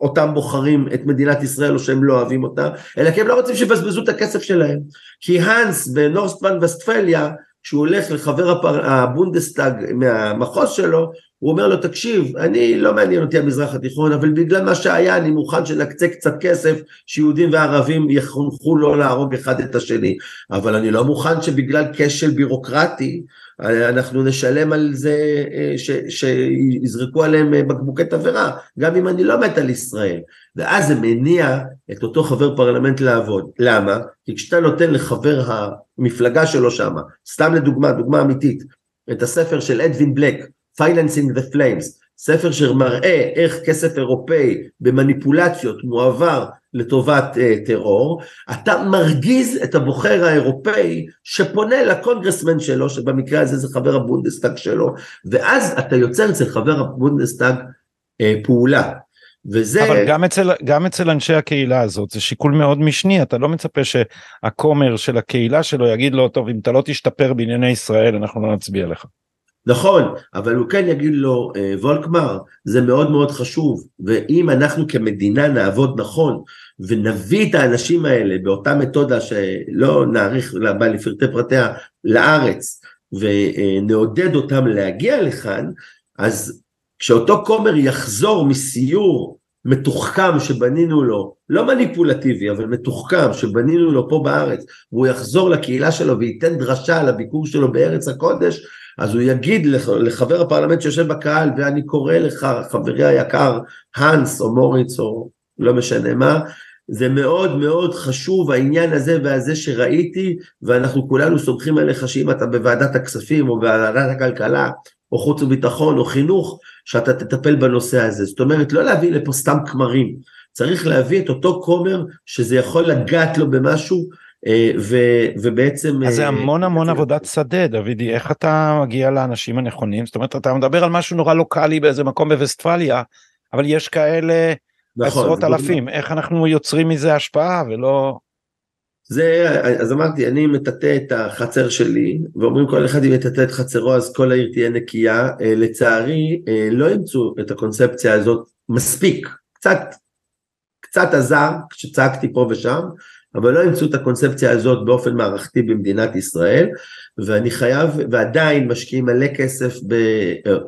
Speaker 2: אותם בוחרים את מדינת ישראל או שהם לא אוהבים אותה, אלא כי הם לא רוצים שיבזבזו את הכסף שלהם. כי האנס בנורדריין וסטפליה כשהוא הולך לחבר הפר... הבונדסטאג מהמחוז שלו, הוא אומר לו, תקשיב, אני לא מעניין אותי המזרח התיכון, אבל בגלל מה שהיה אני מוכן שנקצה קצת כסף שיהודים וערבים יחונכו לא להרוג אחד את השני, אבל אני לא מוכן שבגלל כשל בירוקרטי אנחנו נשלם על זה אה, ש, שיזרקו עליהם אה, בקבוקי תבערה, גם אם אני לא מת על ישראל. ואז זה מניע את אותו חבר פרלמנט לעבוד. למה? כי כשאתה נותן לחבר המפלגה שלו שמה, סתם לדוגמה, דוגמה אמיתית, את הספר של אדווין בלק, Financing the Flames, ספר שמראה איך כסף אירופאי במניפולציות מועבר לטובת אה, טרור, אתה מרגיז את הבוחר האירופאי שפונה לקונגרסמן שלו, שבמקרה הזה זה חבר הבונדסטאג שלו, ואז אתה יוצר אצל חבר הבונדסטאג uh, פעולה.
Speaker 1: וזה... אבל גם אצל, גם אצל אנשי הקהילה הזאת זה שיקול מאוד משני, אתה לא מצפה שהכומר של הקהילה שלו יגיד לו, טוב, אם אתה לא תשתפר בענייני ישראל, אנחנו לא נצביע לך.
Speaker 2: נכון, אבל הוא כן יגיד לו, אה, וולקמר, זה מאוד מאוד חשוב, ואם אנחנו כמדינה נעבוד נכון, ונביא את האנשים האלה באותה מתודה שלא נאריך בה לפרטי פרטיה לארץ, ונעודד אותם להגיע לכאן, אז כשאותו כומר יחזור מסיור מתוחכם שבנינו לו, לא מניפולטיבי, אבל מתוחכם שבנינו לו פה בארץ, והוא יחזור לקהילה שלו וייתן דרשה על הביקור שלו בארץ הקודש, אז הוא יגיד לחבר הפרלמנט שיושב בקהל, ואני קורא לך, חברי היקר, האנס או מוריץ או לא משנה מה, זה מאוד מאוד חשוב העניין הזה והזה שראיתי, ואנחנו כולנו סומכים עליך שאם אתה בוועדת הכספים או בוועדת הכלכלה, או חוץ וביטחון או חינוך, שאתה תטפל בנושא הזה. זאת אומרת, לא להביא לפה סתם כמרים, צריך להביא את אותו כומר שזה יכול לגעת לו במשהו ו, ובעצם...
Speaker 1: אז זה אה, המון המון עבודת שדה, דודי, איך אתה מגיע לאנשים הנכונים? זאת אומרת, אתה מדבר על משהו נורא לוקאלי באיזה מקום בווסטפליה, אבל יש כאלה נכון, עשרות אלפים, איך אנחנו יוצרים מזה השפעה ולא...
Speaker 2: זה, אז אמרתי, אני מטאטא את החצר שלי, ואומרים כל אחד אם יטאטא את חצרו אז כל העיר תהיה נקייה. אה, לצערי, לא אימצו את הקונספציה הזאת מספיק, קצת, קצת עזר כשצעקתי פה ושם, אבל לא אימצו את הקונספציה הזאת באופן מערכתי במדינת ישראל, ואני חייב, ועדיין משקיעים מלא כסף ב,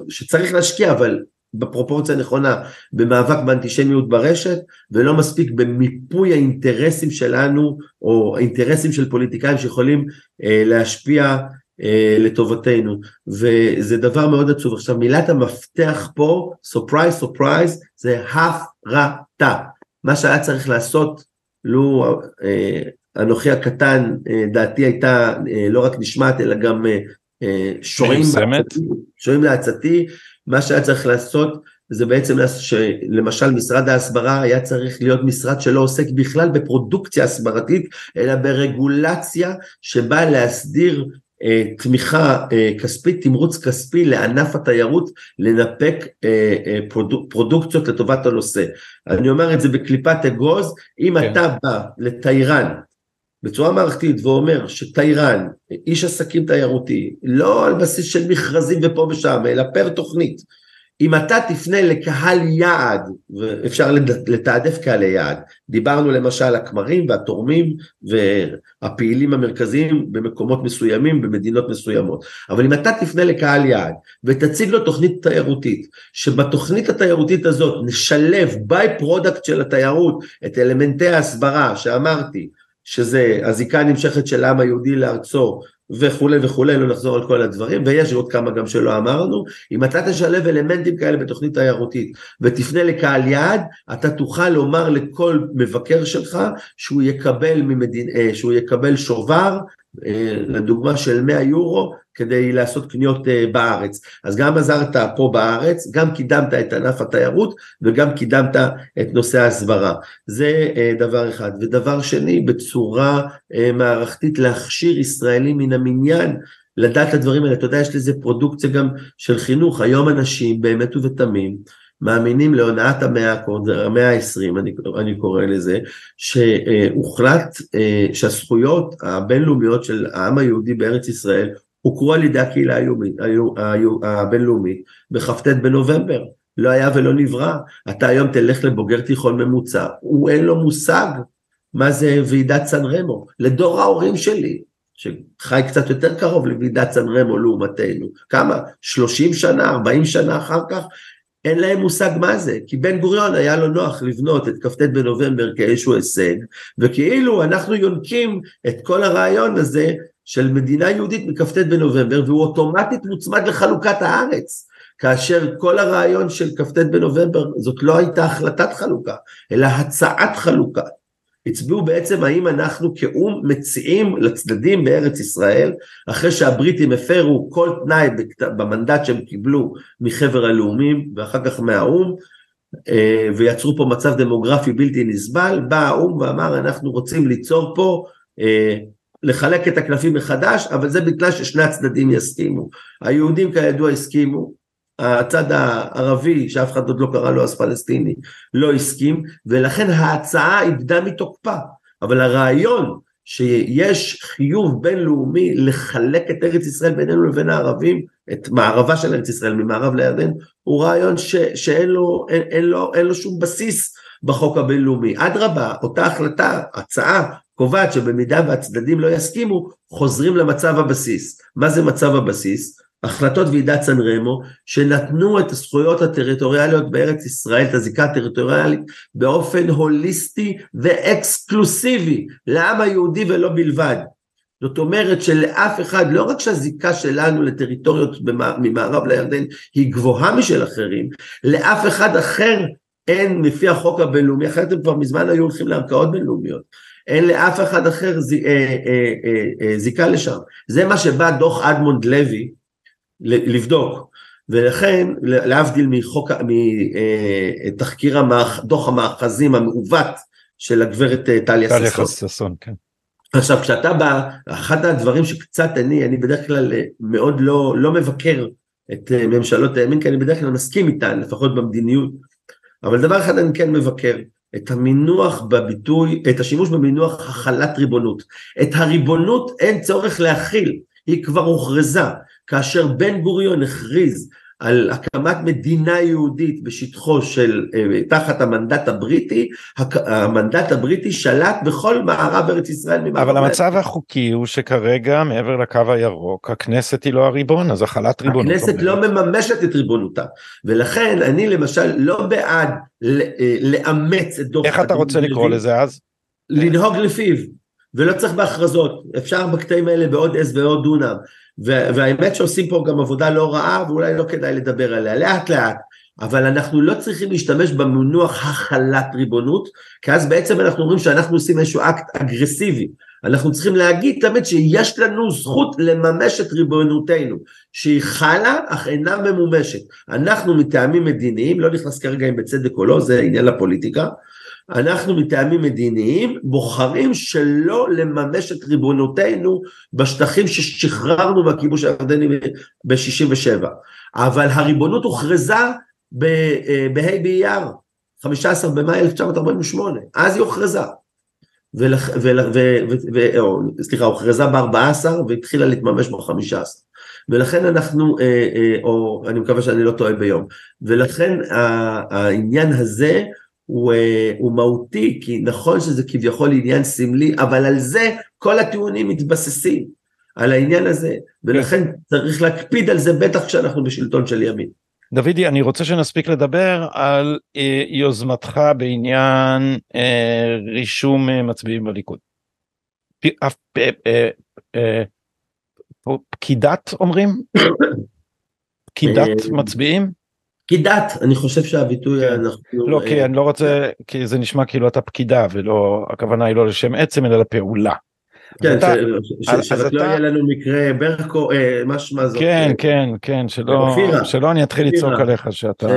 Speaker 2: שצריך להשקיע, אבל בפרופורציה נכונה, במאבק באנטישמיות ברשת, ולא מספיק במיפוי האינטרסים שלנו, או האינטרסים של פוליטיקאים שיכולים אה, להשפיע אה, לטובתנו, וזה דבר מאוד עצוב. עכשיו מילת המפתח פה, surprise surprise, זה הפרטה. מה שהיה צריך לעשות, לו אה, אנוכי הקטן, אה, דעתי הייתה אה, לא רק נשמעת, אלא גם שועים, שועים לעצתי, מה שהיה צריך לעשות זה בעצם שלמשל משרד ההסברה היה צריך להיות משרד שלא עוסק בכלל בפרודוקציה הסברתית, אלא ברגולציה שבאה להסדיר תמיכה אה, כספית, תמרוץ כספי לענף התיירות לנפק אה, אה, פרודוק, פרודוקציות לטובת הנושא. אני אומר את זה בקליפת אגוז, אם כן. אתה בא לתיירן בצורה מערכתית ואומר שתיירן, איש עסקים תיירותי, לא על בסיס של מכרזים ופה ושם, אלא פר תוכנית, אם אתה תפנה לקהל יעד, ואפשר לתעדף קהלי יעד, דיברנו למשל על הכמרים והתורמים והפעילים המרכזיים במקומות מסוימים, במדינות מסוימות, אבל אם אתה תפנה לקהל יעד ותציג לו תוכנית תיירותית, שבתוכנית התיירותית הזאת נשלב by-product של התיירות את אלמנטי ההסברה שאמרתי, שזה הזיקה הנמשכת של העם היהודי לארצו וכולי וכולי, לא נחזור על כל הדברים, ויש עוד כמה גם שלא אמרנו, אם אתה תשלב אלמנטים כאלה בתוכנית תיירותית ותפנה לקהל יעד, אתה תוכל לומר לכל מבקר שלך שהוא יקבל, ממדין, אה, שהוא יקבל שובר, אה, לדוגמה של 100 יורו, כדי לעשות קניות אה, בארץ. אז גם עזרת פה בארץ, גם קידמת את ענף התיירות וגם קידמת את נושא ההסברה. זה אה, דבר אחד. ודבר שני, בצורה אה, מערכתית להכשיר ישראלים מן המניין לדעת את הדברים האלה. אתה יודע, יש לזה פרודוקציה גם של חינוך. היום אנשים באמת ובתמים מאמינים להונאת המאה, המאה ה-20, אני, אני קורא לזה, שהוחלט שהזכויות הבינלאומיות של העם היהודי בארץ ישראל הוכרו על ידי הקהילה הבינלאומית בכ"ט בנובמבר. לא היה ולא נברא. אתה היום תלך לבוגר תיכון ממוצע, הוא אין לו מושג מה זה ועידת סן רמו. לדור ההורים שלי, שחי קצת יותר קרוב לוועידת סן רמו לעומתנו, כמה? 30 שנה, 40 שנה אחר כך, אין להם מושג מה זה, כי בן גוריון היה לו נוח לבנות את כ"ט בנובמבר כאיזשהו הישג, וכאילו אנחנו יונקים את כל הרעיון הזה של מדינה יהודית מכ"ט בנובמבר והוא אוטומטית מוצמד לחלוקת הארץ כאשר כל הרעיון של כ"ט בנובמבר זאת לא הייתה החלטת חלוקה אלא הצעת חלוקה הצביעו בעצם האם אנחנו כאו"ם מציעים לצדדים בארץ ישראל אחרי שהבריטים הפרו כל תנאי במנדט שהם קיבלו מחבר הלאומים ואחר כך מהאו"ם אה, ויצרו פה מצב דמוגרפי בלתי נסבל, בא האו"ם ואמר אנחנו רוצים ליצור פה אה, לחלק את הקלפים מחדש, אבל זה בגלל ששני הצדדים יסכימו. היהודים כידוע הסכימו, הצד הערבי, שאף אחד עוד לא קרא לו אז פלסטיני, לא הסכים, ולכן ההצעה איבדה מתוקפה. אבל הרעיון שיש חיוב בינלאומי לחלק את ארץ ישראל בינינו לבין הערבים, את מערבה של ארץ ישראל ממערב לירדן, הוא רעיון ש, שאין לו, אין, אין לו, אין לו שום בסיס בחוק הבינלאומי. אדרבה, אותה החלטה, הצעה, קובעת שבמידה והצדדים לא יסכימו, חוזרים למצב הבסיס. מה זה מצב הבסיס? החלטות ועידת סן רמו שנתנו את הזכויות הטריטוריאליות בארץ ישראל, את הזיקה הטריטוריאלית באופן הוליסטי ואקסקלוסיבי לעם היהודי ולא בלבד. זאת אומרת שלאף אחד, לא רק שהזיקה שלנו לטריטוריות ממערב לירדן היא גבוהה משל אחרים, לאף אחד אחר אין לפי החוק הבינלאומי, אחרת הם כבר מזמן היו הולכים לערכאות בינלאומיות. אין לאף אחד אחר אה, אה, אה, זיקה לשם. זה מה שבא דוח אדמונד לוי לבדוק, ולכן להבדיל מחוק, מתחקיר אה, המאח, דוח המאחזים המעוות של הגברת אה, טליה ששון. כן. עכשיו כשאתה בא, אחד הדברים שקצת אני, אני בדרך כלל אה, מאוד לא, לא מבקר את ממשלות הימין, כי אני בדרך כלל מסכים איתן, לפחות במדיניות, אבל דבר אחד אני כן מבקר, את המינוח בביטוי, את השימוש במינוח החלת ריבונות. את הריבונות אין צורך להכיל, היא כבר הוכרזה. כאשר בן גוריון הכריז על הקמת מדינה יהודית בשטחו של, אה, תחת המנדט הבריטי, המנדט הבריטי שלט בכל מערב ארץ ישראל.
Speaker 1: אבל המצב החוקי הוא שכרגע מעבר לקו הירוק הכנסת היא לא הריבון, אז החלת ריבונות.
Speaker 2: הכנסת לא מממשת את ריבונותה, ולכן אני למשל לא בעד אה, לאמץ את דוח...
Speaker 1: איך אתה רוצה לקרוא לזה אז?
Speaker 2: לנהוג לפיו. ולא צריך בהכרזות, אפשר בקטעים האלה בעוד עז ועוד דונם, והאמת שעושים פה גם עבודה לא רעה ואולי לא כדאי לדבר עליה, לאט לאט, אבל אנחנו לא צריכים להשתמש במונוח החלת ריבונות, כי אז בעצם אנחנו אומרים שאנחנו עושים איזשהו אקט אגרסיבי, אנחנו צריכים להגיד תמיד שיש לנו זכות לממש את ריבונותנו, שהיא חלה אך אינה ממומשת. אנחנו מטעמים מדיניים, לא נכנס כרגע אם בצדק או לא, זה עניין לפוליטיקה, אנחנו מטעמים מדיניים בוחרים שלא לממש את ריבונותנו בשטחים ששחררנו מהכיבוש הירדני ב-67. אבל הריבונות הוכרזה אה, בה' באייר, 15 במאי 1948, אז היא הוכרזה. סליחה, הוכרזה ב-14 והתחילה להתממש ב-15. ולכן אנחנו, אה, אה, או אני מקווה שאני לא טועה ביום, ולכן העניין הזה הוא, אה, הוא מהותי, כי נכון שזה כביכול עניין סמלי, אבל על זה כל הטיעונים מתבססים, על העניין הזה, ולכן צריך להקפיד על זה בטח כשאנחנו בשלטון של ימין.
Speaker 1: דודי, אני רוצה שנספיק לדבר על אה, יוזמתך בעניין אה, רישום אה, מצביעים בליכוד. פ, אה, אה, אה, פקידת אומרים? פקידת אה, מצביעים?
Speaker 2: פקידת, אני חושב שהביטוי
Speaker 1: כן. אנחנו... לא, כי אה, אני לא רוצה, כי זה נשמע כאילו אתה פקידה ולא, הכוונה היא לא לשם עצם אלא לפעולה.
Speaker 2: כן, שרק לא יהיה לנו מקרה ברקו, אה, משמע זאת.
Speaker 1: כן, אה, כן, כן, שלא אני אתחיל לצעוק עליך שאתה...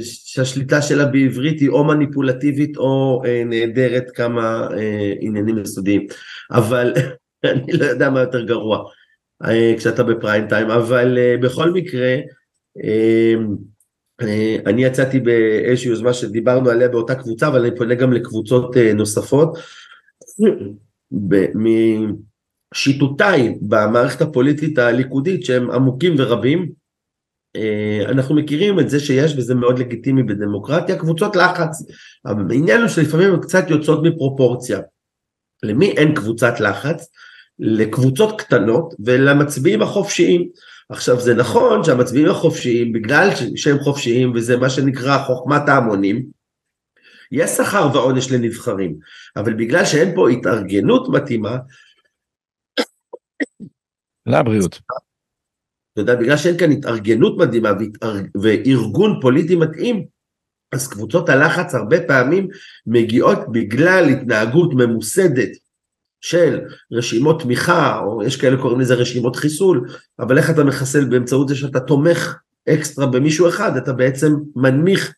Speaker 2: שהשליטה שלה בעברית היא או מניפולטיבית או נהדרת כמה עניינים יסודיים. אבל אני לא יודע מה יותר גרוע כשאתה בפריים טיים, אבל בכל מקרה, אני יצאתי באיזושהי יוזמה שדיברנו עליה באותה קבוצה, אבל אני פונה גם לקבוצות אה, נוספות. משיטותיי במערכת הפוליטית הליכודית שהם עמוקים ורבים, אה, אנחנו מכירים את זה שיש וזה מאוד לגיטימי בדמוקרטיה, קבוצות לחץ. העניין הוא שלפעמים הן קצת יוצאות מפרופורציה. למי אין קבוצת לחץ? לקבוצות קטנות ולמצביעים החופשיים. עכשיו זה נכון שהמצביעים החופשיים, בגלל שהם חופשיים וזה מה שנקרא חוכמת ההמונים, יש שכר ועונש לנבחרים, אבל בגלל שאין פה התארגנות מתאימה,
Speaker 1: לבריאות.
Speaker 2: אתה יודע, בגלל שאין כאן התארגנות מדהימה וארגון פוליטי מתאים, אז קבוצות הלחץ הרבה פעמים מגיעות בגלל התנהגות ממוסדת של רשימות תמיכה, או יש כאלה קוראים לזה רשימות חיסול, אבל איך אתה מחסל באמצעות זה שאתה תומך אקסטרה במישהו אחד, אתה בעצם מנמיך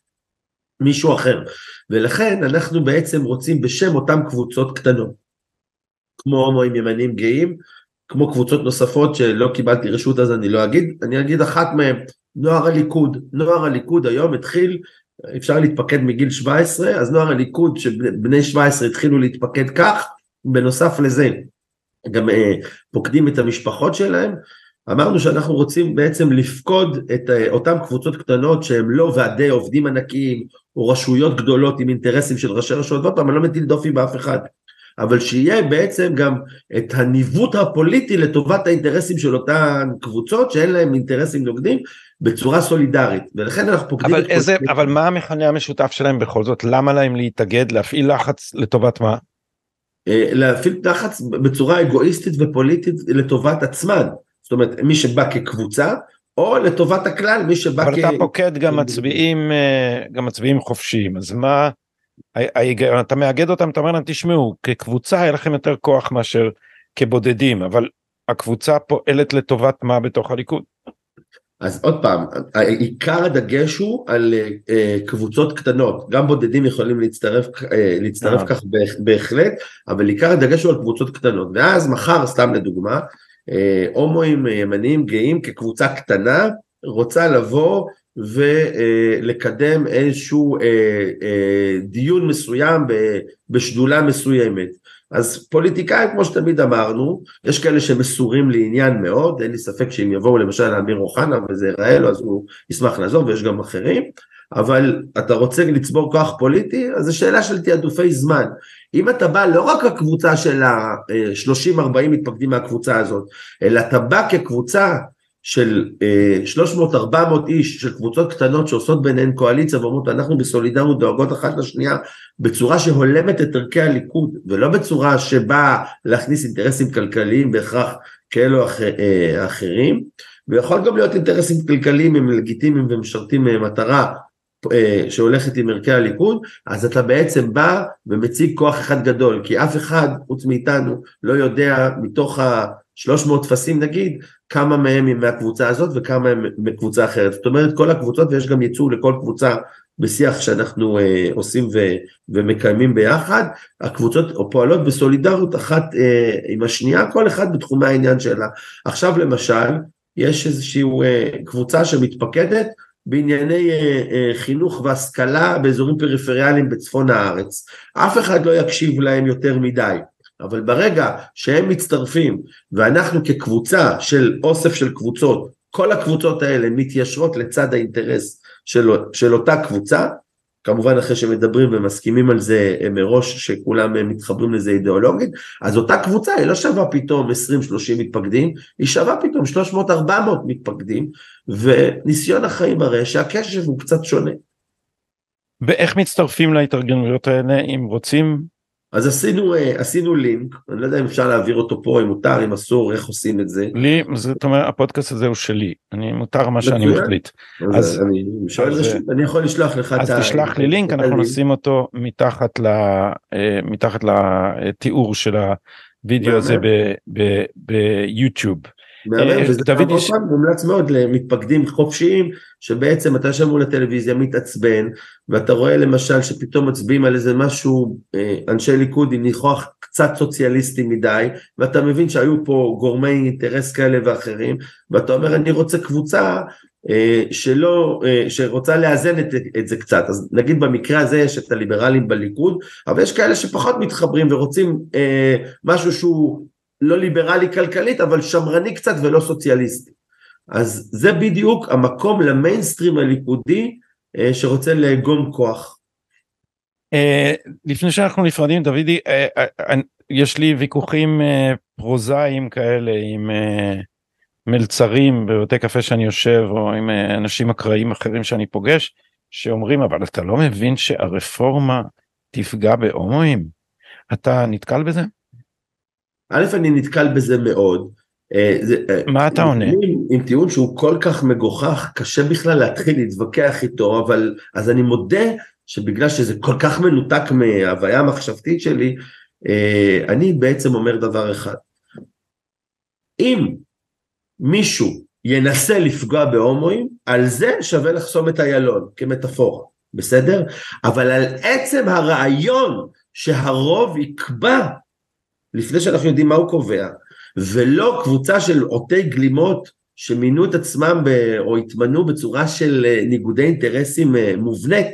Speaker 2: מישהו אחר. ולכן אנחנו בעצם רוצים בשם אותם קבוצות קטנות, כמו הומואים ימנים גאים, כמו קבוצות נוספות שלא קיבלתי רשות אז אני לא אגיד, אני אגיד אחת מהן, נוער הליכוד, נוער הליכוד היום התחיל, אפשר להתפקד מגיל 17, אז נוער הליכוד שבני 17 התחילו להתפקד כך, בנוסף לזה, גם אה, פוקדים את המשפחות שלהם, אמרנו שאנחנו רוצים בעצם לפקוד את אה, אותן קבוצות קטנות שהן לא ועדי עובדים ענקיים או רשויות גדולות עם אינטרסים של ראשי רשויות, ועוד פעם אני לא מטיל דופי באף אחד, אבל שיהיה בעצם גם את הניווט הפוליטי לטובת האינטרסים של אותן קבוצות שאין להם אינטרסים נוגדים בצורה סולידרית. ולכן אנחנו פוקדים
Speaker 1: אבל, איזה, אבל מה המכנה המשותף שלהם בכל זאת? למה להם להתאגד להפעיל לחץ לטובת מה?
Speaker 2: אה, להפעיל לחץ בצורה אגואיסטית ופוליטית לטובת עצמן. זאת אומרת, מי שבא כקבוצה, או לטובת הכלל, מי שבא
Speaker 1: אבל כ... אבל אתה פוקד גם מצביעים, אה, גם מצביעים חופשיים, אז מה, אתה מאגד אותם, אתה אומר להם, תשמעו, כקבוצה היה לכם יותר כוח מאשר כבודדים, אבל הקבוצה פועלת לטובת מה בתוך הליכוד?
Speaker 2: אז עוד פעם, עיקר הדגש הוא על uh, קבוצות קטנות, גם בודדים יכולים להצטרף, uh, להצטרף כך בהחלט, אבל עיקר הדגש הוא על קבוצות קטנות, ואז מחר, סתם לדוגמה, הומואים ימניים גאים כקבוצה קטנה רוצה לבוא ולקדם איזשהו דיון מסוים בשדולה מסוימת. אז פוליטיקאים, כמו שתמיד אמרנו, יש כאלה שמסורים לעניין מאוד, אין לי ספק שאם יבואו למשל לאמיר אוחנה וזה ייראה לו, אז הוא ישמח לעזור, ויש גם אחרים, אבל אתה רוצה לצבור כוח פוליטי, אז זו שאלה של תעדופי זמן. אם אתה בא לא רק הקבוצה של ה-30-40 מתפקדים מהקבוצה הזאת, אלא אתה בא כקבוצה של 300-400 איש, של קבוצות קטנות שעושות ביניהן קואליציה ואומרות אנחנו בסולידריות דואגות אחת לשנייה בצורה שהולמת את ערכי הליכוד ולא בצורה שבאה להכניס אינטרסים כלכליים בהכרח כאלו אחר, אחרים ויכול גם להיות אינטרסים כלכליים הם לגיטימיים ומשרתים מטרה שהולכת עם ערכי הליכוד, אז אתה בעצם בא ומציג כוח אחד גדול, כי אף אחד חוץ מאיתנו לא יודע מתוך ה-300 טפסים נגיד, כמה מהם הם מהקבוצה הזאת וכמה הם מקבוצה אחרת. זאת אומרת כל הקבוצות ויש גם ייצוג לכל קבוצה בשיח שאנחנו אה, עושים ו, ומקיימים ביחד, הקבוצות פועלות בסולידריות אחת אה, עם השנייה, כל אחד בתחומי העניין שלה. עכשיו למשל, יש איזושהי אה, קבוצה שמתפקדת בענייני אה, אה, חינוך והשכלה באזורים פריפריאליים בצפון הארץ. אף אחד לא יקשיב להם יותר מדי. אבל ברגע שהם מצטרפים ואנחנו כקבוצה של אוסף של קבוצות, כל הקבוצות האלה מתיישרות לצד האינטרס של, של אותה קבוצה, כמובן אחרי שמדברים ומסכימים על זה אה, מראש שכולם אה, מתחברים לזה אידיאולוגית, אז אותה קבוצה היא לא שווה פתאום 20-30 מתפקדים, היא שווה פתאום 300-400 מתפקדים, וניסיון החיים מראה שהקשב הוא קצת שונה.
Speaker 1: ואיך מצטרפים להתארגנויות האלה אם רוצים
Speaker 2: אז עשינו, אה, עשינו לינק, אני לא יודע אם אפשר להעביר אותו פה, אם מותר, אם אסור, איך עושים את זה.
Speaker 1: לי, זאת אומרת, הפודקאסט הזה הוא שלי, אני מותר מה שאני מחליט.
Speaker 2: אז אני שואל רשות, אני יכול לשלוח לך את
Speaker 1: ה... אז תשלח לי לינק, אנחנו נשים אותו מתחת אה, מתחת לתיאור של הוידאו הזה ביוטיוב.
Speaker 2: אה, וזה יש... פעם מומלץ מאוד למתפקדים חופשיים, שבעצם אתה יושב מול הטלוויזיה מתעצבן, ואתה רואה למשל שפתאום מצביעים על איזה משהו, אה, אנשי ליכוד עם ניחוח קצת סוציאליסטי מדי, ואתה מבין שהיו פה גורמי אינטרס כאלה ואחרים, ואתה אומר אני רוצה קבוצה אה, שלא, שרוצה לאזן את, את זה קצת, אז נגיד במקרה הזה יש את הליברלים בליכוד, אבל יש כאלה שפחות מתחברים ורוצים אה, משהו שהוא לא ליברלי כלכלית, אבל שמרני קצת ולא סוציאליסטי. אז זה בדיוק המקום למיינסטרים הליכודי אה, שרוצה לאגום כוח.
Speaker 1: אה, לפני שאנחנו נפרדים דודי, אה, יש לי ויכוחים פרוזאיים כאלה עם מלצרים בבתי קפה שאני יושב או עם אנשים אקראיים אחרים שאני פוגש שאומרים אבל אתה לא מבין שהרפורמה תפגע בהומואים? אתה נתקל בזה?
Speaker 2: א', אני נתקל בזה מאוד.
Speaker 1: אה, אה, מה אתה עונה?
Speaker 2: עם טיעון שהוא כל כך מגוחך, קשה בכלל להתחיל להתווכח איתו, אבל אז אני מודה שבגלל שזה כל כך מנותק מההוויה המחשבתית שלי, אה, אני בעצם אומר דבר אחד. אם מישהו ינסה לפגוע בהומואים, על זה שווה לחסום את איילון, כמטאפורה, בסדר? אבל על עצם הרעיון שהרוב יקבע לפני שאנחנו יודעים מה הוא קובע, ולא קבוצה של עוטי גלימות שמינו את עצמם ב, או התמנו בצורה של אה, ניגודי אינטרסים אה, מובנית,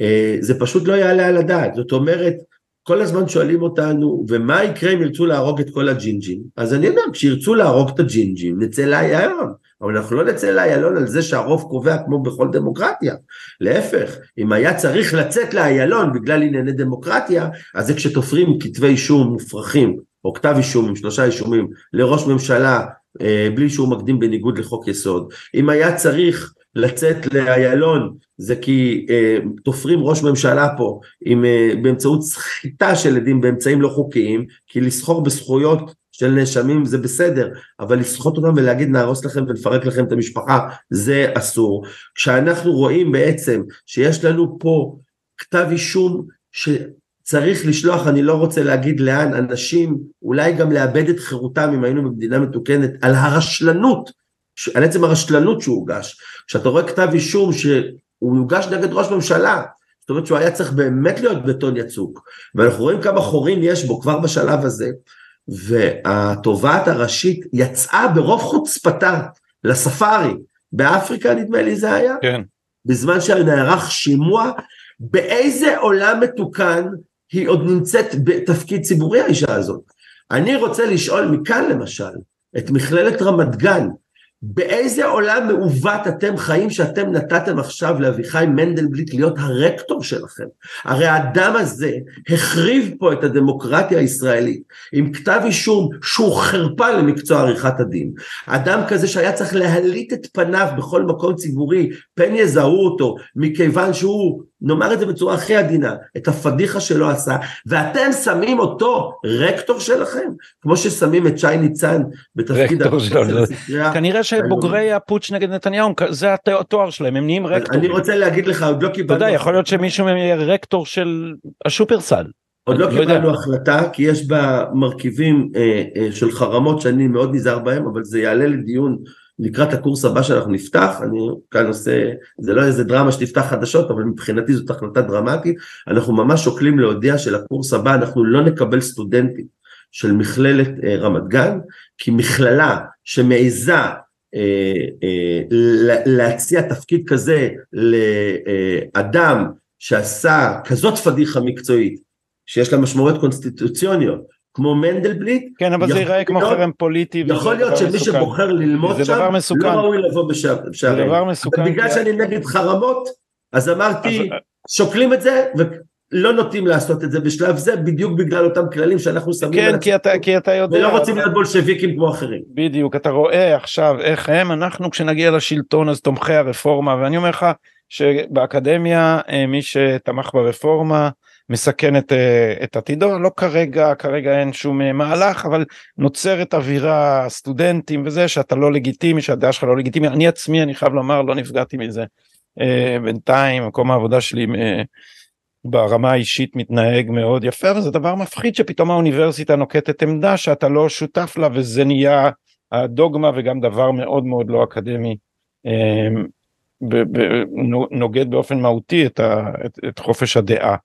Speaker 2: אה, זה פשוט לא יעלה על הדעת. זאת אומרת, כל הזמן שואלים אותנו, ומה יקרה אם ירצו להרוג את כל הג'ינג'ים? אז אני אומר, כשירצו להרוג את הג'ינג'ים, נצא לאיילון. אבל אנחנו לא נצא לאיילון על זה שהרוב קובע כמו בכל דמוקרטיה. להפך, אם היה צריך לצאת לאיילון בגלל ענייני דמוקרטיה, אז זה כשתופרים כתבי אישום מופרכים, או כתב אישום עם שלושה אישומים לראש ממשלה אה, בלי שהוא מקדים בניגוד לחוק יסוד. אם היה צריך לצאת לאיילון זה כי אה, תופרים ראש ממשלה פה עם, אה, באמצעות סחיטה של עדים באמצעים לא חוקיים, כי לסחור בזכויות של נאשמים זה בסדר, אבל לסחוט אותם ולהגיד נהרוס לכם ונפרק לכם את המשפחה זה אסור. כשאנחנו רואים בעצם שיש לנו פה כתב אישום שצריך לשלוח, אני לא רוצה להגיד לאן, אנשים אולי גם לאבד את חירותם אם היינו במדינה מתוקנת, על הרשלנות, על עצם הרשלנות שהוגש. כשאתה רואה כתב אישום שהוא יוגש נגד ראש ממשלה, זאת אומרת שהוא היה צריך באמת להיות בטון יצוק, ואנחנו רואים כמה חורים יש בו כבר בשלב הזה, והתובעת הראשית יצאה ברוב חוצפתה לספארי, באפריקה נדמה לי זה היה,
Speaker 1: כן.
Speaker 2: בזמן שנערך שימוע, באיזה עולם מתוקן היא עוד נמצאת בתפקיד ציבורי האישה הזאת. אני רוצה לשאול מכאן למשל, את מכללת רמת גן, באיזה עולם מעוות אתם חיים שאתם נתתם עכשיו לאביחי מנדלבליט להיות הרקטור שלכם? הרי האדם הזה החריב פה את הדמוקרטיה הישראלית עם כתב אישום שהוא חרפה למקצוע עריכת הדין. אדם כזה שהיה צריך להליט את פניו בכל מקום ציבורי, פן יזהו אותו, מכיוון שהוא נאמר את זה בצורה הכי עדינה, את הפדיחה שלא עשה, ואתם שמים אותו רקטור שלכם, כמו ששמים את שי ניצן בתפקיד
Speaker 1: רקטור שלו, כנראה שבוגרי הפוטש נגד נתניהו, זה התואר שלהם, הם נהיים רקטורים.
Speaker 2: אני רוצה להגיד לך, עוד לא קיבלנו...
Speaker 1: אתה יודע, יכול להיות שמישהו מהם יהיה רקטור של השופרסל.
Speaker 2: עוד לא, לא קיבלנו החלטה, כי יש בה מרכיבים אה, אה, של חרמות שאני מאוד נזהר בהם, אבל זה יעלה לדיון לקראת הקורס הבא שאנחנו נפתח, אני כאן עושה, זה לא איזה דרמה שתפתח חדשות, אבל מבחינתי זאת החלטה דרמטית, אנחנו ממש שוקלים להודיע שלקורס הבא אנחנו לא נקבל סטודנטים של מכללת אה, רמת גן, כי מכללה שמעיזה אה, אה, להציע תפקיד כזה לאדם שעשה כזאת פדיחה מקצועית, שיש לה משמעויות קונסטיטוציוניות, כמו מנדלבליט.
Speaker 1: כן, אבל זה ייראה כמו חרם פוליטי.
Speaker 2: יכול להיות שמי שבוחר ללמוד שם, לא ראוי לבוא בשערים.
Speaker 1: זה דבר מסוכן.
Speaker 2: בגלל שאני נגד חרמות, אז אמרתי, שוקלים את זה, ולא נוטים לעשות את זה בשלב זה, בדיוק בגלל אותם כללים שאנחנו שמים.
Speaker 1: כן, כי אתה, כי אתה יודע.
Speaker 2: ולא רוצים להיות בולשביקים כמו אחרים.
Speaker 1: בדיוק, אתה רואה עכשיו איך הם, אנחנו כשנגיע לשלטון אז תומכי הרפורמה, ואני אומר לך שבאקדמיה אה, מי שתמך ברפורמה, מסכן את, אה, את עתידו, לא כרגע, כרגע אין שום אה, מהלך, אבל נוצרת אווירה סטודנטים וזה שאתה לא לגיטימי, שהדעה שלך לא לגיטימי, אני עצמי, אני חייב לומר, לא נפגעתי מזה. אה, בינתיים, מקום העבודה שלי ברמה האישית מתנהג מאוד יפה, וזה דבר מפחיד שפתאום האוניברסיטה נוקטת עמדה שאתה לא שותף לה, וזה נהיה הדוגמה וגם דבר מאוד מאוד לא אקדמי. נוגד באופן מהותי את, ה, את, את חופש הדעה.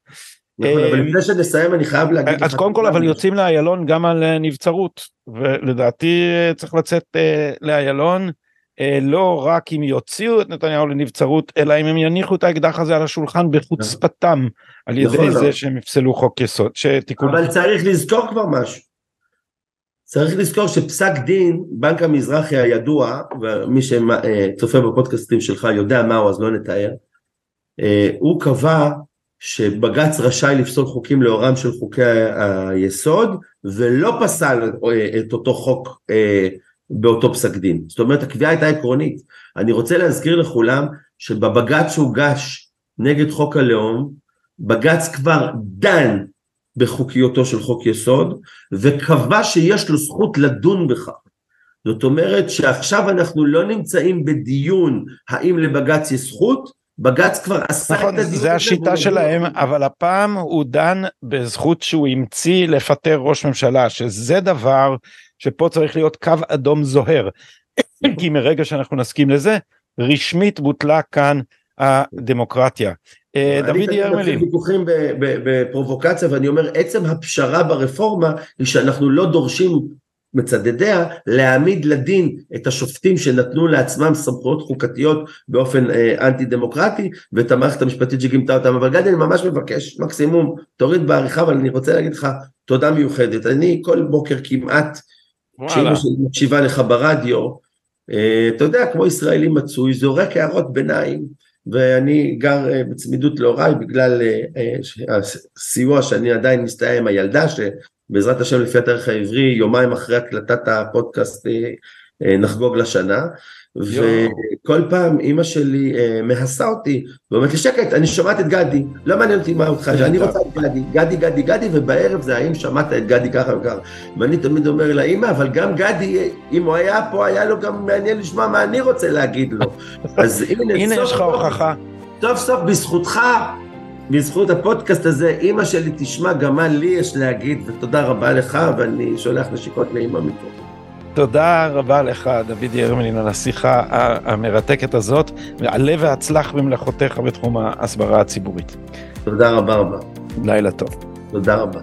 Speaker 2: נכון, אבל לפני שנסיים אני חייב להגיד
Speaker 1: לך... אז קודם כל אבל יוצאים לאיילון גם על אה, נבצרות, ולדעתי אה, צריך לצאת אה, לאיילון לא רק אם יוציאו את נתניהו לנבצרות, אלא אם הם יניחו את האקדח הזה על השולחן בחוצפתם, על ידי נכון, זה שהם יפסלו חוק יסוד, שתיקון...
Speaker 2: אבל צריך לזכור כבר משהו. צריך לזכור שפסק דין, בנק המזרחי הידוע, ומי שצופה בפודקאסטים שלך יודע מהו אז לא נתאר, הוא קבע שבג"ץ רשאי לפסול חוקים לאורם של חוקי היסוד ולא פסל אה, את אותו חוק אה, באותו פסק דין. זאת אומרת הקביעה הייתה עקרונית. אני רוצה להזכיר לכולם שבבג"ץ שהוגש נגד חוק הלאום, בג"ץ כבר דן בחוקיותו של חוק יסוד וקבע שיש לו זכות לדון בכך. זאת אומרת שעכשיו אנחנו לא נמצאים בדיון האם לבג"ץ יש זכות, בג"ץ כבר עשה
Speaker 1: נכון, את הדיון הזה. זה השיטה שלהם, אבל הפעם הוא דן בזכות שהוא המציא לפטר ראש ממשלה, שזה דבר שפה צריך להיות קו אדום זוהר. כי מרגע שאנחנו נסכים לזה, רשמית בוטלה כאן הדמוקרטיה.
Speaker 2: אה, דוד ירמלין. אני ויכוחים בפרובוקציה ואני אומר עצם הפשרה ברפורמה היא שאנחנו לא דורשים מצדדיה להעמיד לדין את השופטים שנתנו לעצמם סמכויות חוקתיות באופן אה, אנטי דמוקרטי ואת המערכת המשפטית שגימתה אותם. אבל גדי אני ממש מבקש מקסימום תוריד בעריכה אבל אני רוצה להגיד לך תודה מיוחדת. אני כל בוקר כמעט כשאימא שלי מקשיבה לך ברדיו אה, אתה יודע כמו ישראלי מצוי זורק הערות ביניים ואני גר אה, בצמידות להוריי בגלל אה, אה, הסיוע שאני עדיין מסתייע עם הילדה בעזרת השם לפי התאריך העברי, יומיים אחרי הקלטת הפודקאסט אה, אה, נחגוג לשנה. וכל פעם אימא שלי אה, מהסה אותי ואומרת לי שקט אני שומעת את גדי. לא מעניין אותי מה אותך אני רוצה את גדי. גדי גדי גדי ובערב זה האם שמעת את גדי ככה וככה. ואני תמיד אומר לה אימא אבל גם גדי אם הוא היה פה היה לו גם מעניין לשמוע מה אני רוצה להגיד לו. אז הנה
Speaker 1: הנה יש לך הוכחה.
Speaker 2: סוף סוף בזכותך בזכות הפודקאסט הזה, אימא שלי תשמע גם מה לי יש להגיד, ותודה רבה לך, ואני שולח נשיקות לאימא מפה.
Speaker 1: תודה רבה לך, דוד ירמלין, על השיחה המרתקת הזאת, ועלה והצלח במלאכותיך בתחום ההסברה הציבורית.
Speaker 2: תודה רבה רבה.
Speaker 1: לילה טוב.
Speaker 2: תודה רבה.